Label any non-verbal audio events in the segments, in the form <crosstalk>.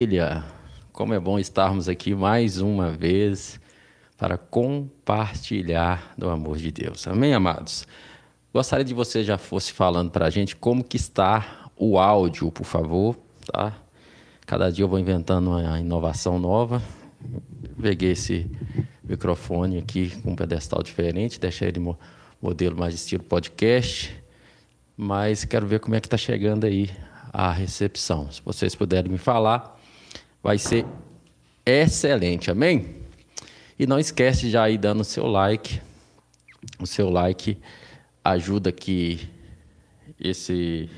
Família, como é bom estarmos aqui mais uma vez para compartilhar do amor de Deus. Amém, amados? Gostaria de você já fosse falando para a gente como que está o áudio, por favor, tá? Cada dia eu vou inventando uma inovação nova. Peguei esse microfone aqui com um pedestal diferente, deixei ele modelo mais estilo podcast, mas quero ver como é que está chegando aí a recepção. Se vocês puderem me falar, vai ser excelente, amém? E não esquece já ir dando o seu like. O seu like ajuda que esse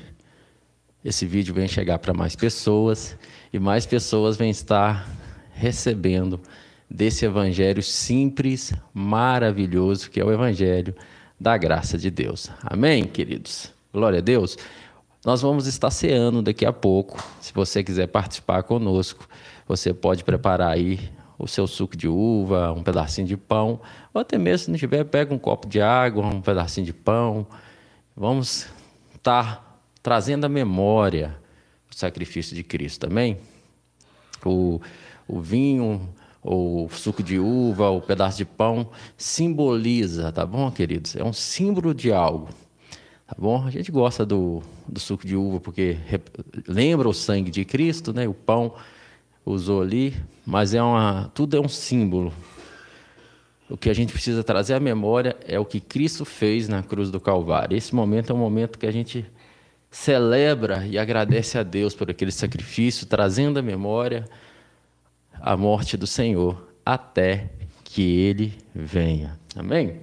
esse vídeo venha chegar para mais pessoas e mais pessoas venham estar recebendo desse evangelho simples, maravilhoso que é o evangelho da graça de Deus. Amém, queridos. Glória a Deus. Nós vamos estar ceando daqui a pouco. Se você quiser participar conosco, você pode preparar aí o seu suco de uva, um pedacinho de pão, ou até mesmo se não tiver, pega um copo de água, um pedacinho de pão. Vamos estar trazendo a memória o sacrifício de Cristo também. O, o vinho, o suco de uva, o pedaço de pão simboliza, tá bom, queridos? É um símbolo de algo. Tá bom? A gente gosta do, do suco de uva porque lembra o sangue de Cristo, né? O pão usou ali, mas é uma, tudo é um símbolo. O que a gente precisa trazer à memória é o que Cristo fez na cruz do Calvário. Esse momento é um momento que a gente celebra e agradece a Deus por aquele sacrifício, trazendo à memória a morte do Senhor até que ele venha. Amém?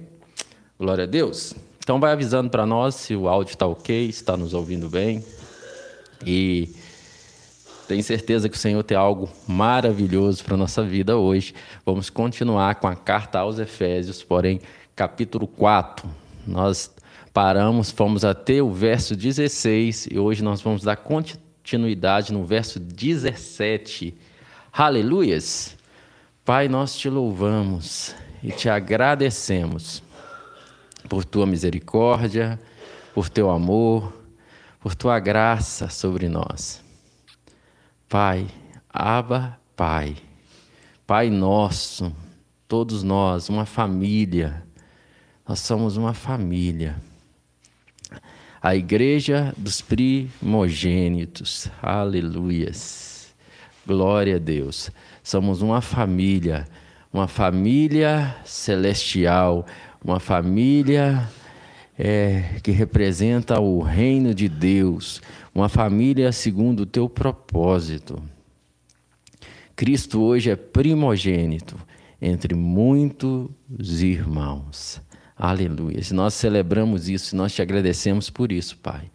Glória a Deus. Então vai avisando para nós se o áudio está ok, se está nos ouvindo bem. E tenho certeza que o Senhor tem algo maravilhoso para nossa vida hoje. Vamos continuar com a carta aos Efésios, porém, capítulo 4. Nós paramos, fomos até o verso 16 e hoje nós vamos dar continuidade no verso 17. Aleluias! Pai, nós te louvamos e te agradecemos por tua misericórdia, por teu amor, por tua graça sobre nós. Pai, Aba, Pai, Pai nosso, todos nós, uma família, nós somos uma família. A igreja dos primogênitos, aleluias, glória a Deus. Somos uma família, uma família celestial, uma família é, que representa o reino de Deus, uma família segundo o teu propósito. Cristo hoje é primogênito entre muitos irmãos. Aleluia. Se nós celebramos isso, nós te agradecemos por isso, Pai.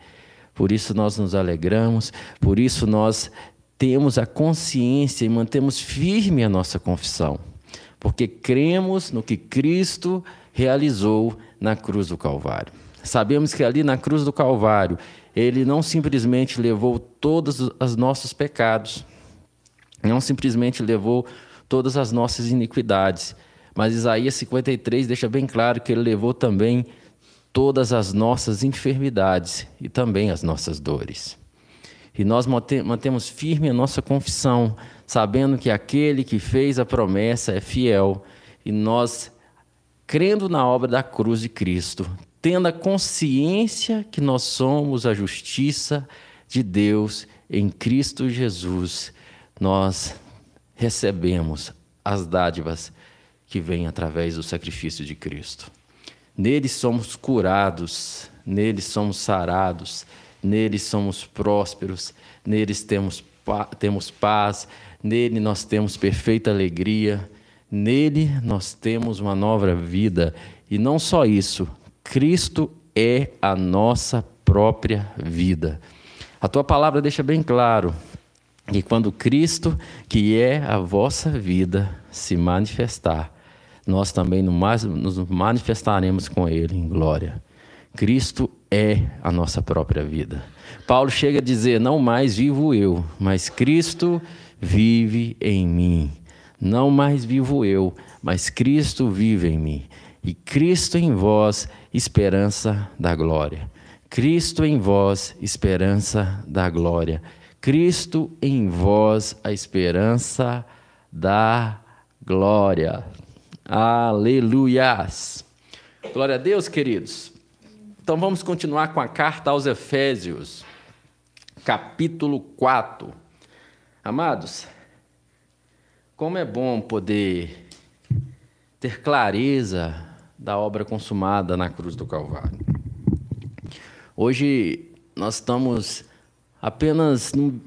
Por isso nós nos alegramos, por isso nós temos a consciência e mantemos firme a nossa confissão, porque cremos no que Cristo realizou na cruz do Calvário. Sabemos que ali na cruz do Calvário, ele não simplesmente levou todos os nossos pecados, não simplesmente levou todas as nossas iniquidades, mas Isaías 53 deixa bem claro que ele levou também todas as nossas enfermidades e também as nossas dores. E nós mantemos firme a nossa confissão, sabendo que aquele que fez a promessa é fiel, e nós crendo na obra da cruz de Cristo, tendo a consciência que nós somos a justiça de Deus em Cristo Jesus, nós recebemos as dádivas que vêm através do sacrifício de Cristo. Nele somos curados, nele somos sarados, nele somos prósperos, neles temos, temos paz, nele nós temos perfeita alegria, Nele nós temos uma nova vida. E não só isso, Cristo é a nossa própria vida. A tua palavra deixa bem claro que quando Cristo, que é a vossa vida, se manifestar, nós também nos manifestaremos com Ele em glória. Cristo é a nossa própria vida. Paulo chega a dizer: Não mais vivo eu, mas Cristo vive em mim. Não mais vivo eu, mas Cristo vive em mim. E Cristo em vós, esperança da glória. Cristo em vós, esperança da glória. Cristo em vós, a esperança da glória. Aleluias. Glória a Deus, queridos. Então vamos continuar com a carta aos Efésios, capítulo 4. Amados, como é bom poder ter clareza da obra consumada na cruz do Calvário. Hoje nós estamos apenas no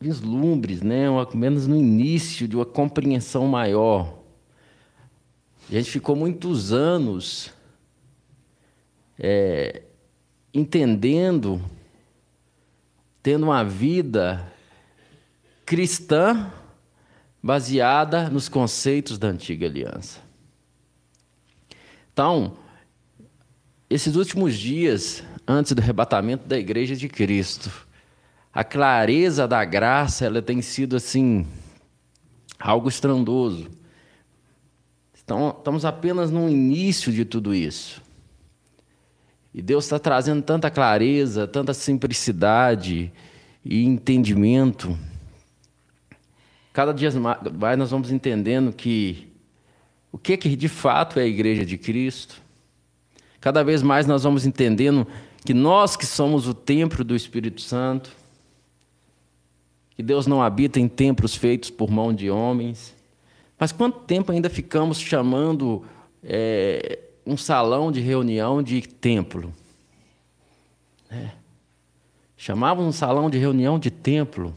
vislumbres, né, apenas no início de uma compreensão maior. A gente ficou muitos anos é, entendendo, tendo uma vida cristã baseada nos conceitos da antiga aliança. Então, esses últimos dias, antes do arrebatamento da igreja de Cristo, a clareza da graça, ela tem sido assim algo estrondoso. Então, estamos apenas no início de tudo isso. E Deus está trazendo tanta clareza, tanta simplicidade e entendimento. Cada dia mais nós vamos entendendo que o que, que de fato é a igreja de Cristo. Cada vez mais nós vamos entendendo que nós que somos o templo do Espírito Santo, que Deus não habita em templos feitos por mão de homens. Mas quanto tempo ainda ficamos chamando é, um salão de reunião de templo. É. Chamavam um salão de reunião de templo.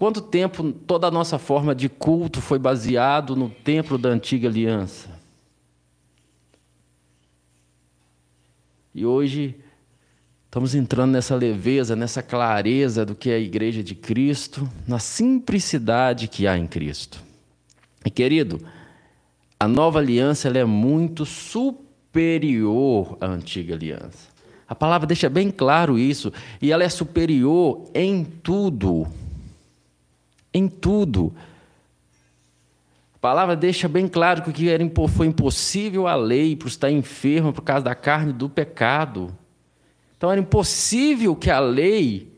Quanto tempo toda a nossa forma de culto foi baseado no templo da antiga aliança? E hoje estamos entrando nessa leveza, nessa clareza do que é a igreja de Cristo, na simplicidade que há em Cristo. E querido, a nova aliança ela é muito superior à antiga aliança. A palavra deixa bem claro isso. E ela é superior em tudo. Em tudo. A palavra deixa bem claro que o que era, foi impossível à lei por estar enfermo por causa da carne do pecado. Então era impossível que a lei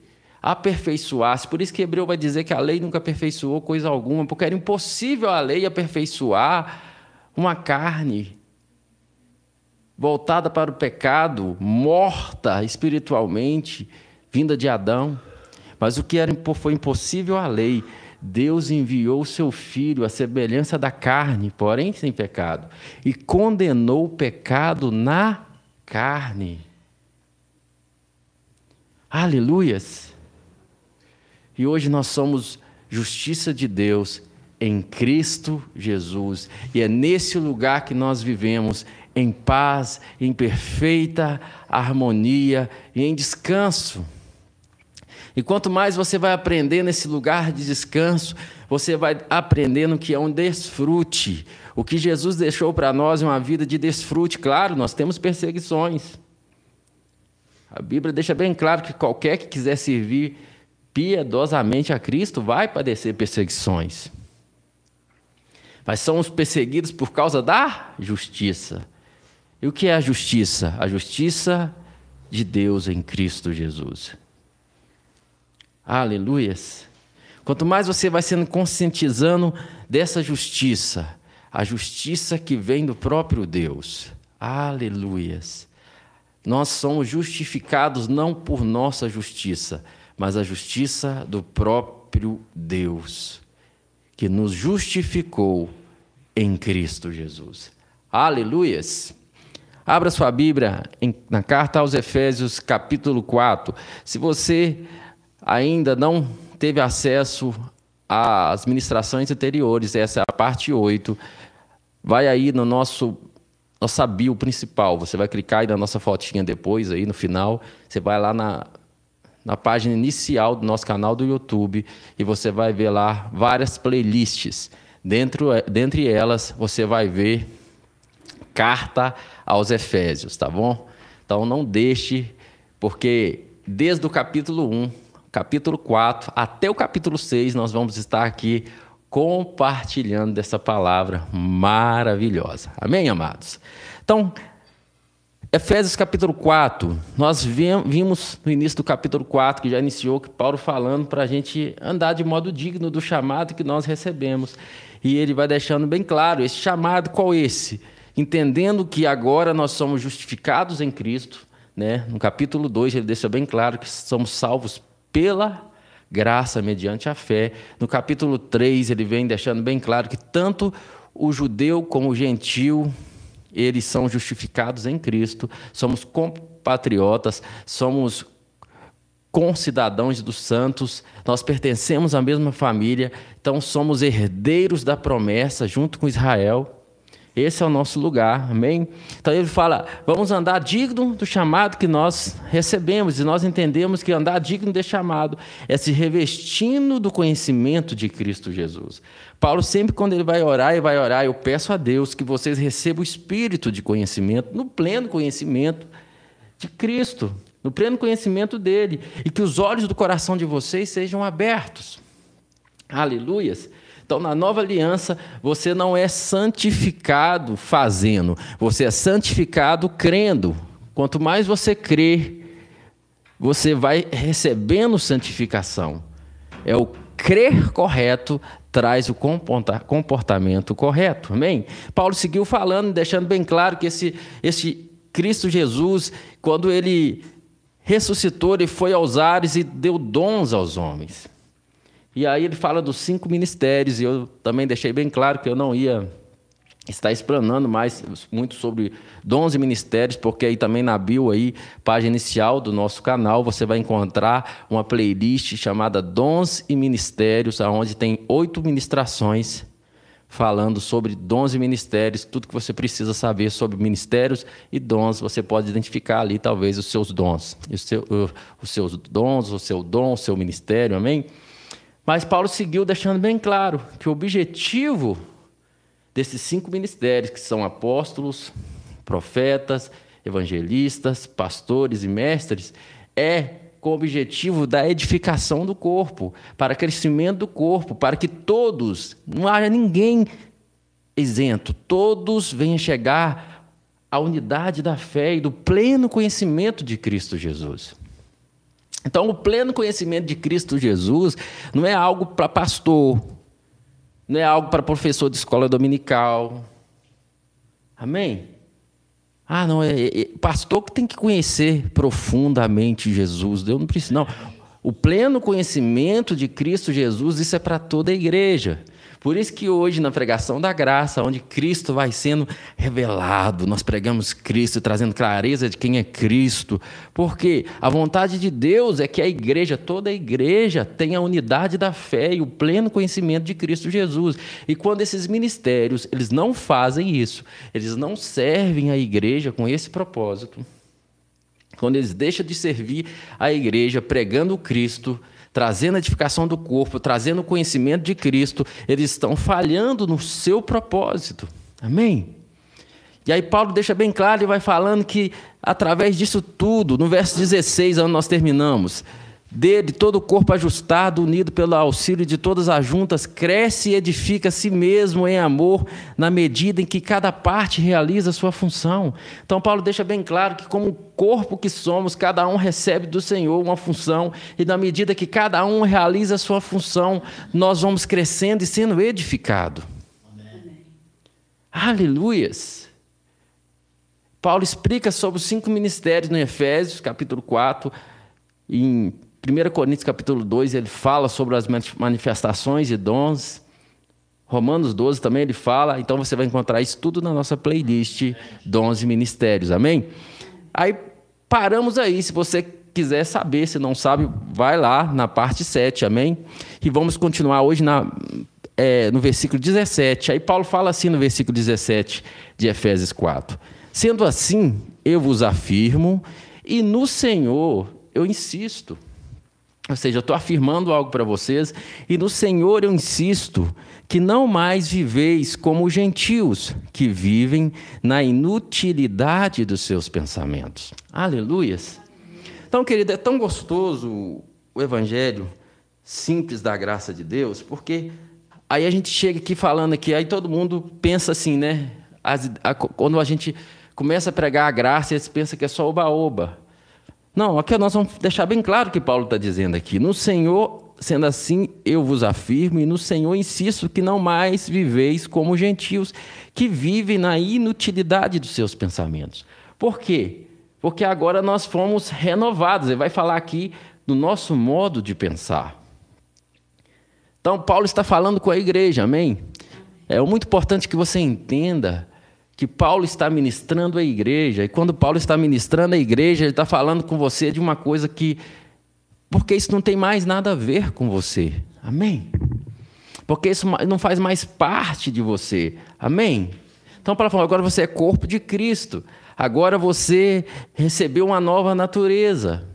aperfeiçoasse. Por isso que Hebreu vai dizer que a lei nunca aperfeiçoou coisa alguma, porque era impossível a lei aperfeiçoar uma carne voltada para o pecado, morta espiritualmente, vinda de Adão. Mas o que era, foi impossível à lei, Deus enviou seu filho à semelhança da carne, porém sem pecado, e condenou o pecado na carne. Aleluias! E hoje nós somos justiça de Deus em Cristo Jesus. E é nesse lugar que nós vivemos, em paz, em perfeita harmonia e em descanso. E quanto mais você vai aprender nesse lugar de descanso, você vai aprendendo que é um desfrute. O que Jesus deixou para nós é uma vida de desfrute. Claro, nós temos perseguições. A Bíblia deixa bem claro que qualquer que quiser servir piedosamente a Cristo vai padecer perseguições mas são os perseguidos por causa da justiça. E o que é a justiça? A justiça de Deus em Cristo Jesus. Aleluias. Quanto mais você vai sendo conscientizando dessa justiça, a justiça que vem do próprio Deus. Aleluias. Nós somos justificados não por nossa justiça, mas a justiça do próprio Deus que nos justificou em Cristo Jesus. Aleluias! Abra sua Bíblia na carta aos Efésios, capítulo 4. Se você ainda não teve acesso às ministrações anteriores, essa é a parte 8, vai aí no nosso nossa bio principal. Você vai clicar aí na nossa fotinha depois, aí no final. Você vai lá na na página inicial do nosso canal do YouTube e você vai ver lá várias playlists. Dentro, dentre elas, você vai ver carta aos Efésios, tá bom? Então não deixe, porque desde o capítulo 1, capítulo 4 até o capítulo 6, nós vamos estar aqui compartilhando dessa palavra maravilhosa. Amém, amados? Então, Efésios capítulo 4, nós vimos no início do capítulo 4, que já iniciou, que Paulo falando para a gente andar de modo digno do chamado que nós recebemos. E ele vai deixando bem claro, esse chamado qual esse? Entendendo que agora nós somos justificados em Cristo, né? no capítulo 2 ele deixa bem claro que somos salvos pela graça mediante a fé. No capítulo 3, ele vem deixando bem claro que tanto o judeu como o gentil, eles são justificados em Cristo, somos compatriotas, somos concidadãos dos santos, nós pertencemos à mesma família, então somos herdeiros da promessa junto com Israel. Esse é o nosso lugar, amém? Então ele fala: vamos andar digno do chamado que nós recebemos, e nós entendemos que andar digno desse chamado é se revestindo do conhecimento de Cristo Jesus. Paulo, sempre quando ele vai orar, ele vai orar, eu peço a Deus que vocês recebam o espírito de conhecimento, no pleno conhecimento de Cristo, no pleno conhecimento dele, e que os olhos do coração de vocês sejam abertos. Aleluias. Então, na nova aliança, você não é santificado fazendo, você é santificado crendo. Quanto mais você crê, você vai recebendo santificação. É o crer correto traz o comportamento correto. Amém? Paulo seguiu falando, deixando bem claro que esse, esse Cristo Jesus, quando ele ressuscitou, ele foi aos ares e deu dons aos homens. E aí ele fala dos cinco ministérios, e eu também deixei bem claro que eu não ia estar explanando mais muito sobre dons e ministérios, porque aí também na bio aí, página inicial do nosso canal, você vai encontrar uma playlist chamada Dons e Ministérios, onde tem oito ministrações falando sobre dons e ministérios, tudo que você precisa saber sobre ministérios e dons, você pode identificar ali talvez os seus dons, os, seu, os seus dons, o seu dom, o seu ministério, amém? Mas Paulo seguiu deixando bem claro que o objetivo desses cinco ministérios, que são apóstolos, profetas, evangelistas, pastores e mestres, é com o objetivo da edificação do corpo, para crescimento do corpo, para que todos, não haja ninguém isento, todos venham chegar à unidade da fé e do pleno conhecimento de Cristo Jesus. Então, o pleno conhecimento de Cristo Jesus não é algo para pastor, não é algo para professor de escola dominical. Amém? Ah, não, é, é, é, pastor que tem que conhecer profundamente Jesus. Eu não preciso, não. O pleno conhecimento de Cristo Jesus, isso é para toda a igreja. Por isso que hoje, na pregação da graça, onde Cristo vai sendo revelado, nós pregamos Cristo, trazendo clareza de quem é Cristo. Porque a vontade de Deus é que a igreja, toda a igreja, tenha a unidade da fé e o pleno conhecimento de Cristo Jesus. E quando esses ministérios, eles não fazem isso, eles não servem a igreja com esse propósito, quando eles deixam de servir a igreja pregando Cristo, trazendo a edificação do corpo, trazendo o conhecimento de Cristo, eles estão falhando no seu propósito. Amém? E aí Paulo deixa bem claro e vai falando que através disso tudo, no verso 16, onde nós terminamos, dele, todo o corpo ajustado, unido pelo auxílio de todas as juntas, cresce e edifica a si mesmo em amor, na medida em que cada parte realiza a sua função. Então, Paulo deixa bem claro que, como corpo que somos, cada um recebe do Senhor uma função, e na medida que cada um realiza a sua função, nós vamos crescendo e sendo edificado. Amém. Aleluias! Paulo explica sobre os cinco ministérios no Efésios, capítulo 4, em 1 Coríntios capítulo 2, ele fala sobre as manifestações e dons. Romanos 12 também ele fala, então você vai encontrar isso tudo na nossa playlist Dons e Ministérios, amém? Aí paramos aí, se você quiser saber, se não sabe, vai lá na parte 7, amém? E vamos continuar hoje na, é, no versículo 17. Aí Paulo fala assim no versículo 17 de Efésios 4: Sendo assim, eu vos afirmo, e no Senhor eu insisto. Ou seja, eu estou afirmando algo para vocês, e no Senhor eu insisto que não mais viveis como gentios, que vivem na inutilidade dos seus pensamentos. Aleluias! Então, querido, é tão gostoso o Evangelho simples da graça de Deus, porque aí a gente chega aqui falando aqui, aí todo mundo pensa assim, né? As, a, quando a gente começa a pregar a graça eles pensam que é só oba-oba. Não, aqui nós vamos deixar bem claro o que Paulo está dizendo aqui. No Senhor, sendo assim, eu vos afirmo, e no Senhor insisto que não mais viveis como gentios, que vivem na inutilidade dos seus pensamentos. Por quê? Porque agora nós fomos renovados. Ele vai falar aqui do nosso modo de pensar. Então, Paulo está falando com a igreja, amém? É muito importante que você entenda que Paulo está ministrando a igreja, e quando Paulo está ministrando a igreja, ele está falando com você de uma coisa que. Porque isso não tem mais nada a ver com você, amém? Porque isso não faz mais parte de você, amém? Então, Paulo falou: agora você é corpo de Cristo, agora você recebeu uma nova natureza.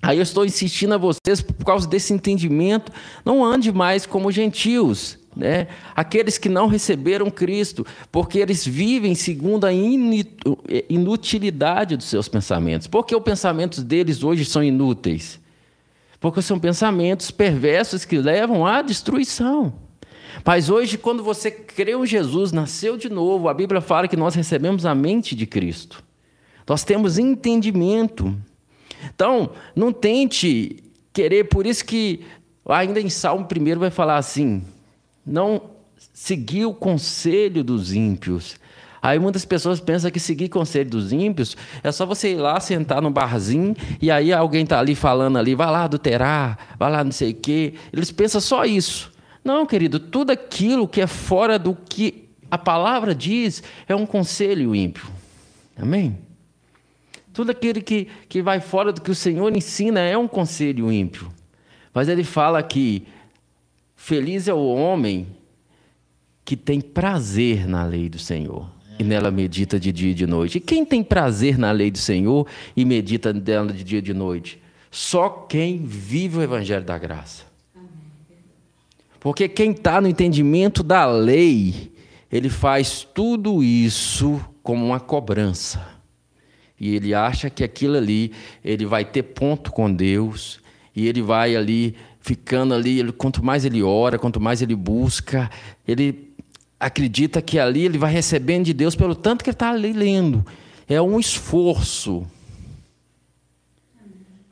Aí eu estou insistindo a vocês, por causa desse entendimento, não ande mais como gentios, né? aqueles que não receberam Cristo, porque eles vivem segundo a inutilidade dos seus pensamentos. Por que os pensamentos deles hoje são inúteis? Porque são pensamentos perversos que levam à destruição. Mas hoje, quando você creu em Jesus, nasceu de novo, a Bíblia fala que nós recebemos a mente de Cristo. Nós temos entendimento. Então, não tente querer, por isso que ainda em Salmo primeiro vai falar assim: não seguir o conselho dos ímpios. Aí muitas pessoas pensam que seguir conselho dos ímpios é só você ir lá sentar no barzinho e aí alguém está ali falando ali, vai lá adulterar, vai lá não sei o quê. Eles pensam só isso. Não, querido, tudo aquilo que é fora do que a palavra diz é um conselho ímpio. Amém? Tudo aquilo que, que vai fora do que o Senhor ensina é um conselho ímpio. Mas ele fala que feliz é o homem que tem prazer na lei do Senhor e nela medita de dia e de noite. E quem tem prazer na lei do Senhor e medita nela de dia e de noite? Só quem vive o evangelho da graça. Porque quem está no entendimento da lei, ele faz tudo isso como uma cobrança. E ele acha que aquilo ali, ele vai ter ponto com Deus, e ele vai ali ficando ali, ele, quanto mais ele ora, quanto mais ele busca, ele acredita que ali ele vai recebendo de Deus pelo tanto que ele está ali lendo. É um esforço.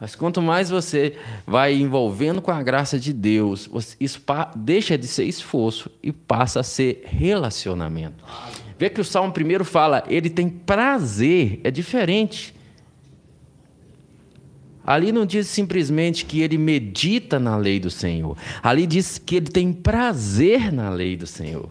Mas quanto mais você vai envolvendo com a graça de Deus, isso deixa de ser esforço e passa a ser relacionamento. Vê que o Salmo primeiro fala, ele tem prazer, é diferente. Ali não diz simplesmente que ele medita na lei do Senhor. Ali diz que ele tem prazer na lei do Senhor.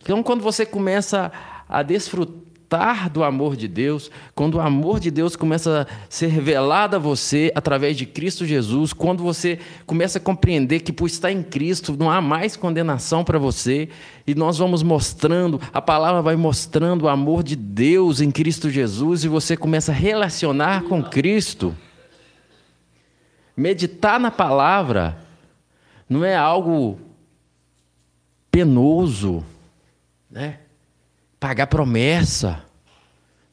Então, quando você começa a desfrutar, despertar do amor de Deus, quando o amor de Deus começa a ser revelado a você através de Cristo Jesus, quando você começa a compreender que por estar em Cristo não há mais condenação para você, e nós vamos mostrando, a palavra vai mostrando o amor de Deus em Cristo Jesus, e você começa a relacionar com Cristo. Meditar na palavra não é algo penoso, né? Pagar promessa.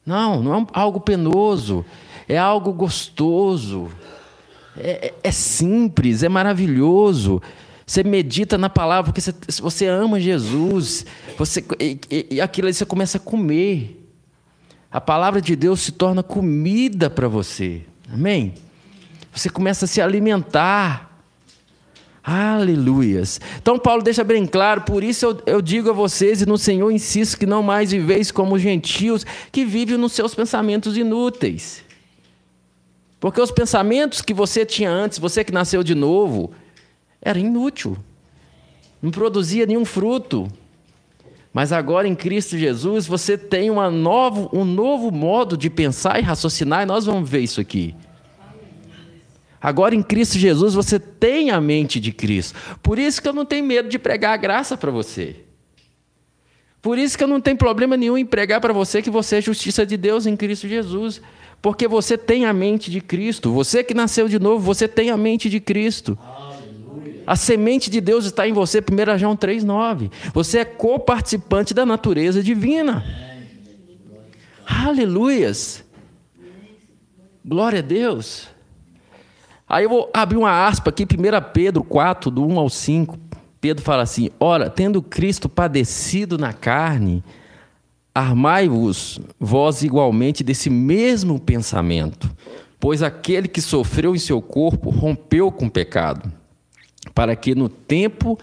Não, não é algo penoso, é algo gostoso, é, é, é simples, é maravilhoso. Você medita na palavra, porque você, você ama Jesus, você, e, e aquilo aí você começa a comer. A palavra de Deus se torna comida para você. Amém? Você começa a se alimentar. Aleluias. Então, Paulo deixa bem claro: por isso eu, eu, digo a vocês e no Senhor insisto que não mais viveis como gentios que vivem nos seus pensamentos inúteis. Porque os pensamentos que você tinha antes, você que nasceu de novo, era inútil, não produzia nenhum fruto. Mas agora em Cristo Jesus você tem uma novo, um novo modo de pensar e raciocinar, e nós vamos ver isso aqui. Agora em Cristo Jesus você tem a mente de Cristo. Por isso que eu não tenho medo de pregar a graça para você. Por isso que eu não tenho problema nenhum em pregar para você que você é justiça de Deus em Cristo Jesus. Porque você tem a mente de Cristo. Você que nasceu de novo, você tem a mente de Cristo. A semente de Deus está em você, 1 João 3,9. Você é coparticipante da natureza divina. Aleluias. Glória a Deus. Aí eu vou abrir uma aspa aqui, 1 Pedro 4, do 1 ao 5. Pedro fala assim: Ora, tendo Cristo padecido na carne, armai-vos vós igualmente desse mesmo pensamento, pois aquele que sofreu em seu corpo rompeu com o pecado, para que no tempo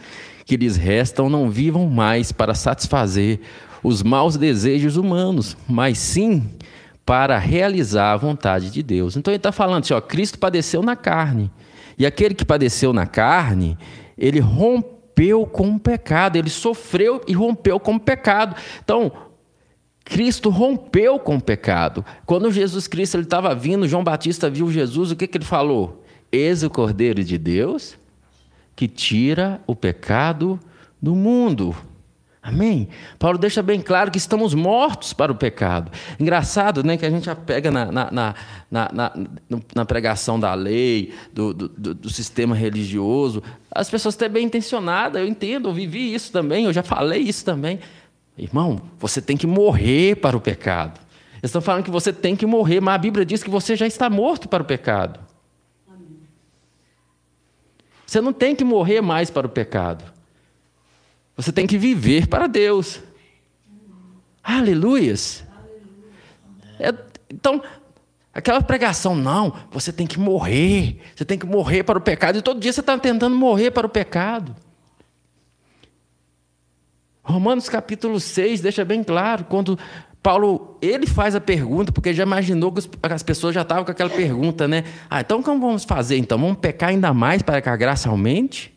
que lhes restam não vivam mais para satisfazer os maus desejos humanos, mas sim para realizar a vontade de Deus. Então ele está falando assim: ó, Cristo padeceu na carne. E aquele que padeceu na carne, ele rompeu com o pecado, ele sofreu e rompeu com o pecado. Então, Cristo rompeu com o pecado. Quando Jesus Cristo estava vindo, João Batista viu Jesus, o que, que ele falou? Eis o Cordeiro de Deus que tira o pecado do mundo. Amém? Paulo deixa bem claro que estamos mortos para o pecado. Engraçado, né? Que a gente pega na, na, na, na, na pregação da lei, do, do, do, sistema religioso. As pessoas até bem intencionadas, eu entendo, eu vivi isso também, eu já falei isso também. Irmão, você tem que morrer para o pecado. Eles estão falando que você tem que morrer, mas a Bíblia diz que você já está morto para o pecado. Você não tem que morrer mais para o pecado. Você tem que viver para Deus. Aleluias. É, então, aquela pregação, não, você tem que morrer, você tem que morrer para o pecado, e todo dia você está tentando morrer para o pecado. Romanos capítulo 6 deixa bem claro, quando Paulo, ele faz a pergunta, porque já imaginou que as pessoas já estavam com aquela pergunta, né? Ah, então como vamos fazer? Então, vamos pecar ainda mais para que a graça aumente?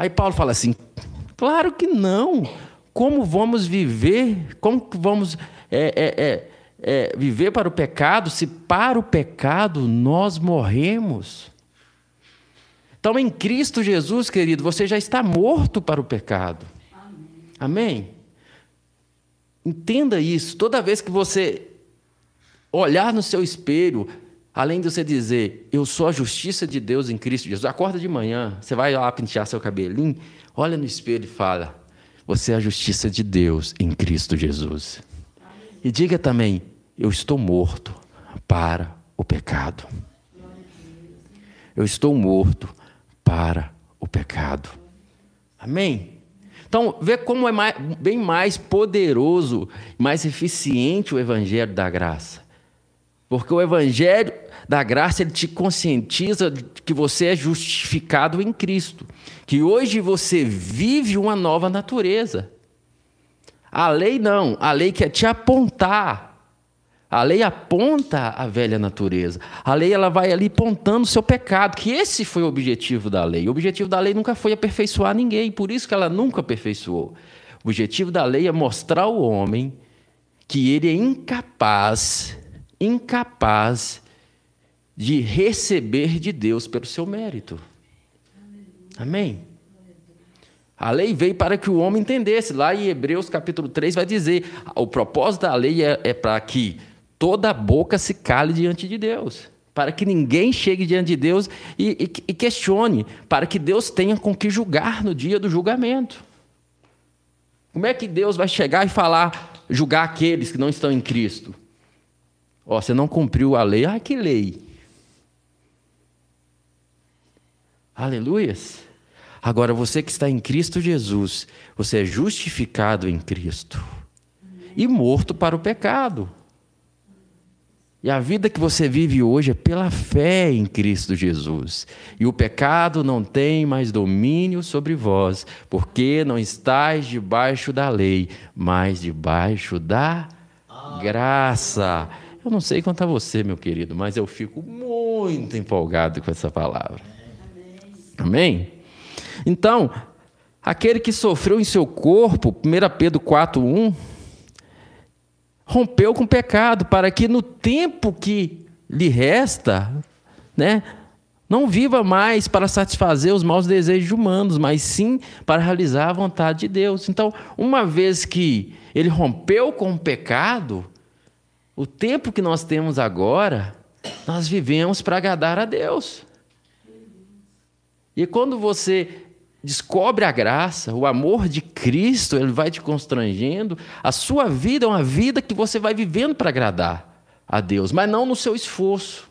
Aí Paulo fala assim, Claro que não. Como vamos viver? Como vamos é, é, é, é, viver para o pecado se para o pecado nós morremos? Então, em Cristo Jesus, querido, você já está morto para o pecado. Amém? Amém? Entenda isso. Toda vez que você olhar no seu espelho, além de você dizer, eu sou a justiça de Deus em Cristo Jesus, acorda de manhã, você vai lá pentear seu cabelinho, olha no espelho e fala: Você é a justiça de Deus em Cristo Jesus. E diga também: Eu estou morto para o pecado. Eu estou morto para o pecado. Amém? Então, vê como é mais, bem mais poderoso, mais eficiente o Evangelho da graça. Porque o Evangelho da graça, ele te conscientiza que você é justificado em Cristo. Que hoje você vive uma nova natureza. A lei não, a lei quer te apontar. A lei aponta a velha natureza. A lei ela vai ali apontando o seu pecado, que esse foi o objetivo da lei. O objetivo da lei nunca foi aperfeiçoar ninguém, por isso que ela nunca aperfeiçoou. O objetivo da lei é mostrar ao homem que ele é incapaz, incapaz de receber de Deus pelo seu mérito. Amém? A lei veio para que o homem entendesse. Lá em Hebreus capítulo 3 vai dizer: o propósito da lei é, é para que toda boca se cale diante de Deus. Para que ninguém chegue diante de Deus e, e, e questione, para que Deus tenha com que julgar no dia do julgamento. Como é que Deus vai chegar e falar, julgar aqueles que não estão em Cristo? Ó, você não cumpriu a lei. Ah, que lei? Aleluias. Agora, você que está em Cristo Jesus, você é justificado em Cristo e morto para o pecado. E a vida que você vive hoje é pela fé em Cristo Jesus. E o pecado não tem mais domínio sobre vós, porque não estáis debaixo da lei, mas debaixo da graça. Eu não sei quanto a você, meu querido, mas eu fico muito empolgado com essa palavra. Amém? Então, aquele que sofreu em seu corpo, 1 Pedro 4:1, rompeu com o pecado, para que no tempo que lhe resta, né, não viva mais para satisfazer os maus desejos humanos, mas sim para realizar a vontade de Deus. Então, uma vez que ele rompeu com o pecado, o tempo que nós temos agora, nós vivemos para agradar a Deus. E quando você descobre a graça, o amor de Cristo, ele vai te constrangendo, a sua vida é uma vida que você vai vivendo para agradar a Deus, mas não no seu esforço.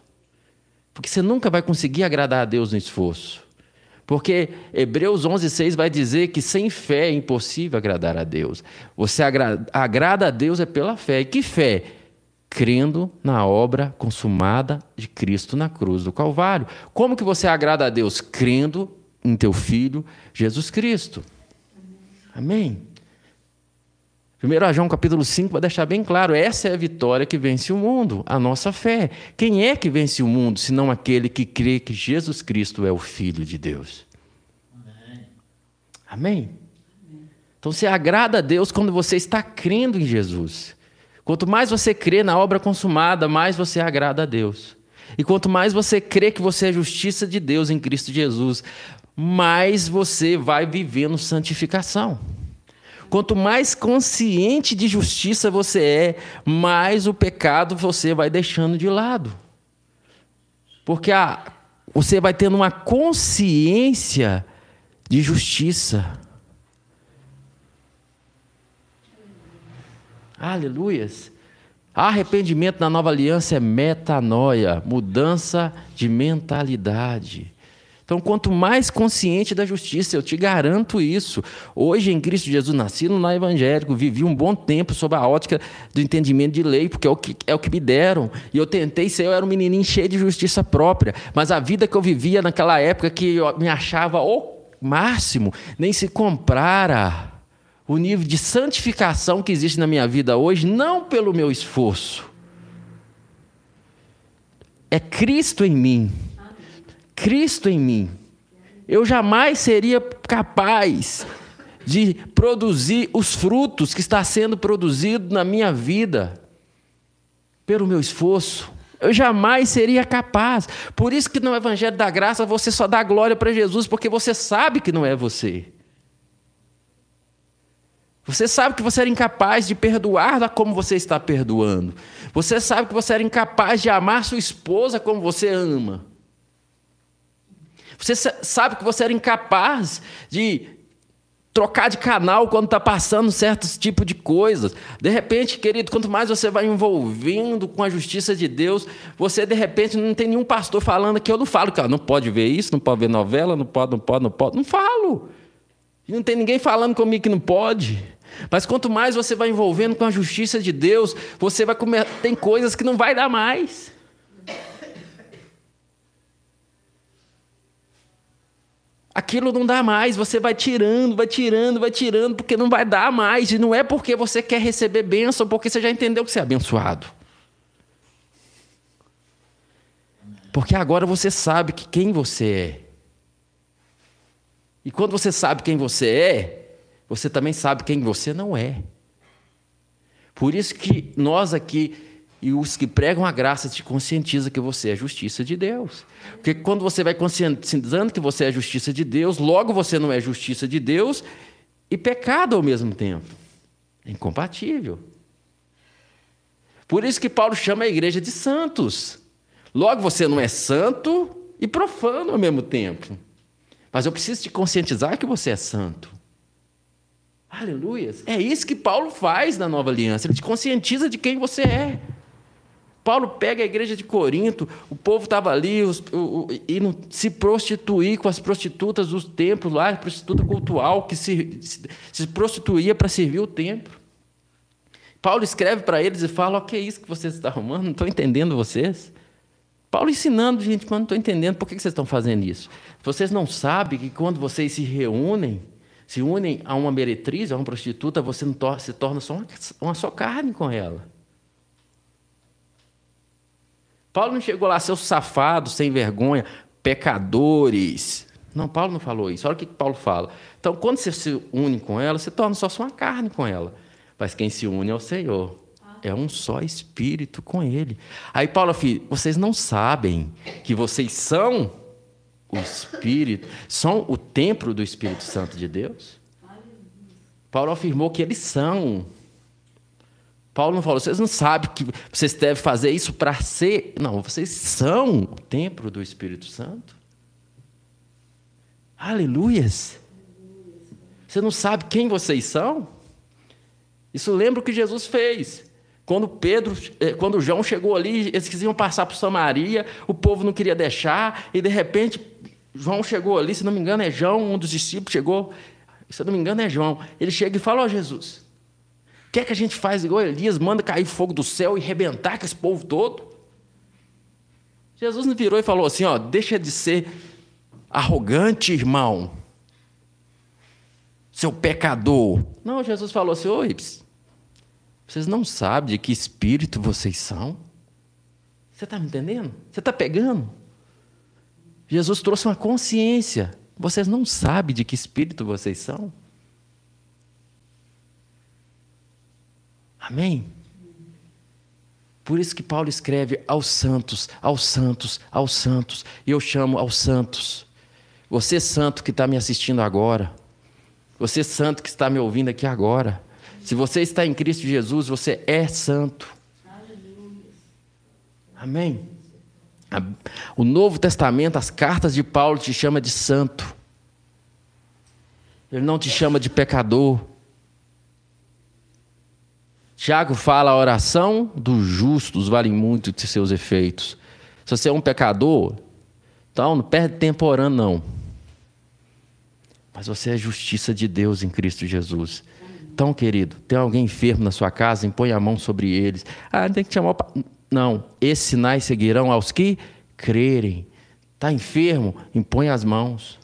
Porque você nunca vai conseguir agradar a Deus no esforço. Porque Hebreus 11:6 vai dizer que sem fé é impossível agradar a Deus. Você agrada, agrada a Deus é pela fé. E que fé? Crendo na obra consumada de Cristo na cruz do Calvário. Como que você agrada a Deus? Crendo em teu filho Jesus Cristo. Amém. 1 João capítulo 5 vai deixar bem claro: essa é a vitória que vence o mundo, a nossa fé. Quem é que vence o mundo, senão aquele que crê que Jesus Cristo é o Filho de Deus? Amém. Amém? Então você agrada a Deus quando você está crendo em Jesus. Quanto mais você crê na obra consumada, mais você agrada a Deus. E quanto mais você crê que você é justiça de Deus em Cristo Jesus, mais você vai vivendo santificação. Quanto mais consciente de justiça você é, mais o pecado você vai deixando de lado. Porque a, você vai tendo uma consciência de justiça. Aleluias. Arrependimento na nova aliança é metanoia, mudança de mentalidade. Então, quanto mais consciente da justiça, eu te garanto isso. Hoje, em Cristo Jesus, nascido no evangélico, vivi um bom tempo sob a ótica do entendimento de lei, porque é o que, é o que me deram. E eu tentei ser, eu era um menininho cheio de justiça própria. Mas a vida que eu vivia naquela época, que eu me achava o máximo, nem se compara o nível de santificação que existe na minha vida hoje, não pelo meu esforço. É Cristo em mim Cristo em mim, eu jamais seria capaz de produzir os frutos que está sendo produzido na minha vida pelo meu esforço. Eu jamais seria capaz. Por isso que no Evangelho da Graça você só dá glória para Jesus, porque você sabe que não é você. Você sabe que você era incapaz de perdoar como você está perdoando. Você sabe que você era incapaz de amar sua esposa como você ama. Você sabe que você era incapaz de trocar de canal quando está passando certos tipos de coisas. De repente, querido, quanto mais você vai envolvendo com a justiça de Deus, você de repente não tem nenhum pastor falando que eu não falo, cara, não pode ver isso, não pode ver novela, não pode, não pode, não pode. Não falo. Não tem ninguém falando comigo que não pode. Mas quanto mais você vai envolvendo com a justiça de Deus, você vai comer. Tem coisas que não vai dar mais. aquilo não dá mais, você vai tirando, vai tirando, vai tirando, porque não vai dar mais. E não é porque você quer receber bênção, porque você já entendeu que você é abençoado. Porque agora você sabe que quem você é. E quando você sabe quem você é, você também sabe quem você não é. Por isso que nós aqui e os que pregam a graça te conscientiza que você é justiça de Deus. Porque quando você vai conscientizando que você é justiça de Deus, logo você não é justiça de Deus e pecado ao mesmo tempo. É incompatível. Por isso que Paulo chama a igreja de santos. Logo você não é santo e profano ao mesmo tempo. Mas eu preciso te conscientizar que você é santo. Aleluias. É isso que Paulo faz na nova aliança. Ele te conscientiza de quem você é. Paulo pega a igreja de Corinto, o povo estava ali os, o, o, indo se prostituir com as prostitutas dos templos lá, prostituta cultural que se, se, se prostituía para servir o templo. Paulo escreve para eles e fala: O que é isso que vocês estão arrumando? Não estou entendendo vocês. Paulo ensinando, gente, mas não estou entendendo por que vocês estão fazendo isso. Vocês não sabem que quando vocês se reúnem, se unem a uma meretriz, a uma prostituta, você não se torna só uma, uma só carne com ela. Paulo não chegou lá, seus safados, sem vergonha, pecadores. Não, Paulo não falou isso. Olha o que Paulo fala. Então, quando você se une com ela, você torna só sua carne com ela. Mas quem se une é o Senhor. É um só espírito com ele. Aí Paulo afirma: vocês não sabem que vocês são o Espírito, são o templo do Espírito Santo de Deus? Paulo afirmou que eles são Paulo não falou, vocês não sabem que vocês devem fazer isso para ser. Não, vocês são o templo do Espírito Santo. Aleluias. Você não sabe quem vocês são? Isso lembra o que Jesus fez. Quando Pedro, eh, quando João chegou ali, eles quisiam passar por Samaria, o povo não queria deixar, e de repente João chegou ali, se não me engano é João, um dos discípulos chegou, se não me engano é João. Ele chega e fala: Ó oh, Jesus, quer que a gente faz igual Elias, manda cair fogo do céu e rebentar com esse povo todo? Jesus não virou e falou assim: Ó, deixa de ser arrogante, irmão, seu pecador. Não, Jesus falou assim: Ô, vocês não sabem de que espírito vocês são? Você está me entendendo? Você está pegando? Jesus trouxe uma consciência. Vocês não sabem de que espírito vocês são? Amém? Por isso que Paulo escreve aos santos, aos santos, aos santos. E eu chamo aos santos. Você, santo que está me assistindo agora. Você, santo que está me ouvindo aqui agora. Se você está em Cristo Jesus, você é santo. Amém? O Novo Testamento, as cartas de Paulo te chama de santo. Ele não te chama de pecador. Tiago fala a oração dos justos vale muito de seus efeitos. Se você é um pecador, então não perde tempo orando, não. Mas você é justiça de Deus em Cristo Jesus. Então, querido, tem alguém enfermo na sua casa, impõe a mão sobre eles. Ah, tem que chamar o não, esses sinais seguirão aos que crerem. Está enfermo? Impõe as mãos.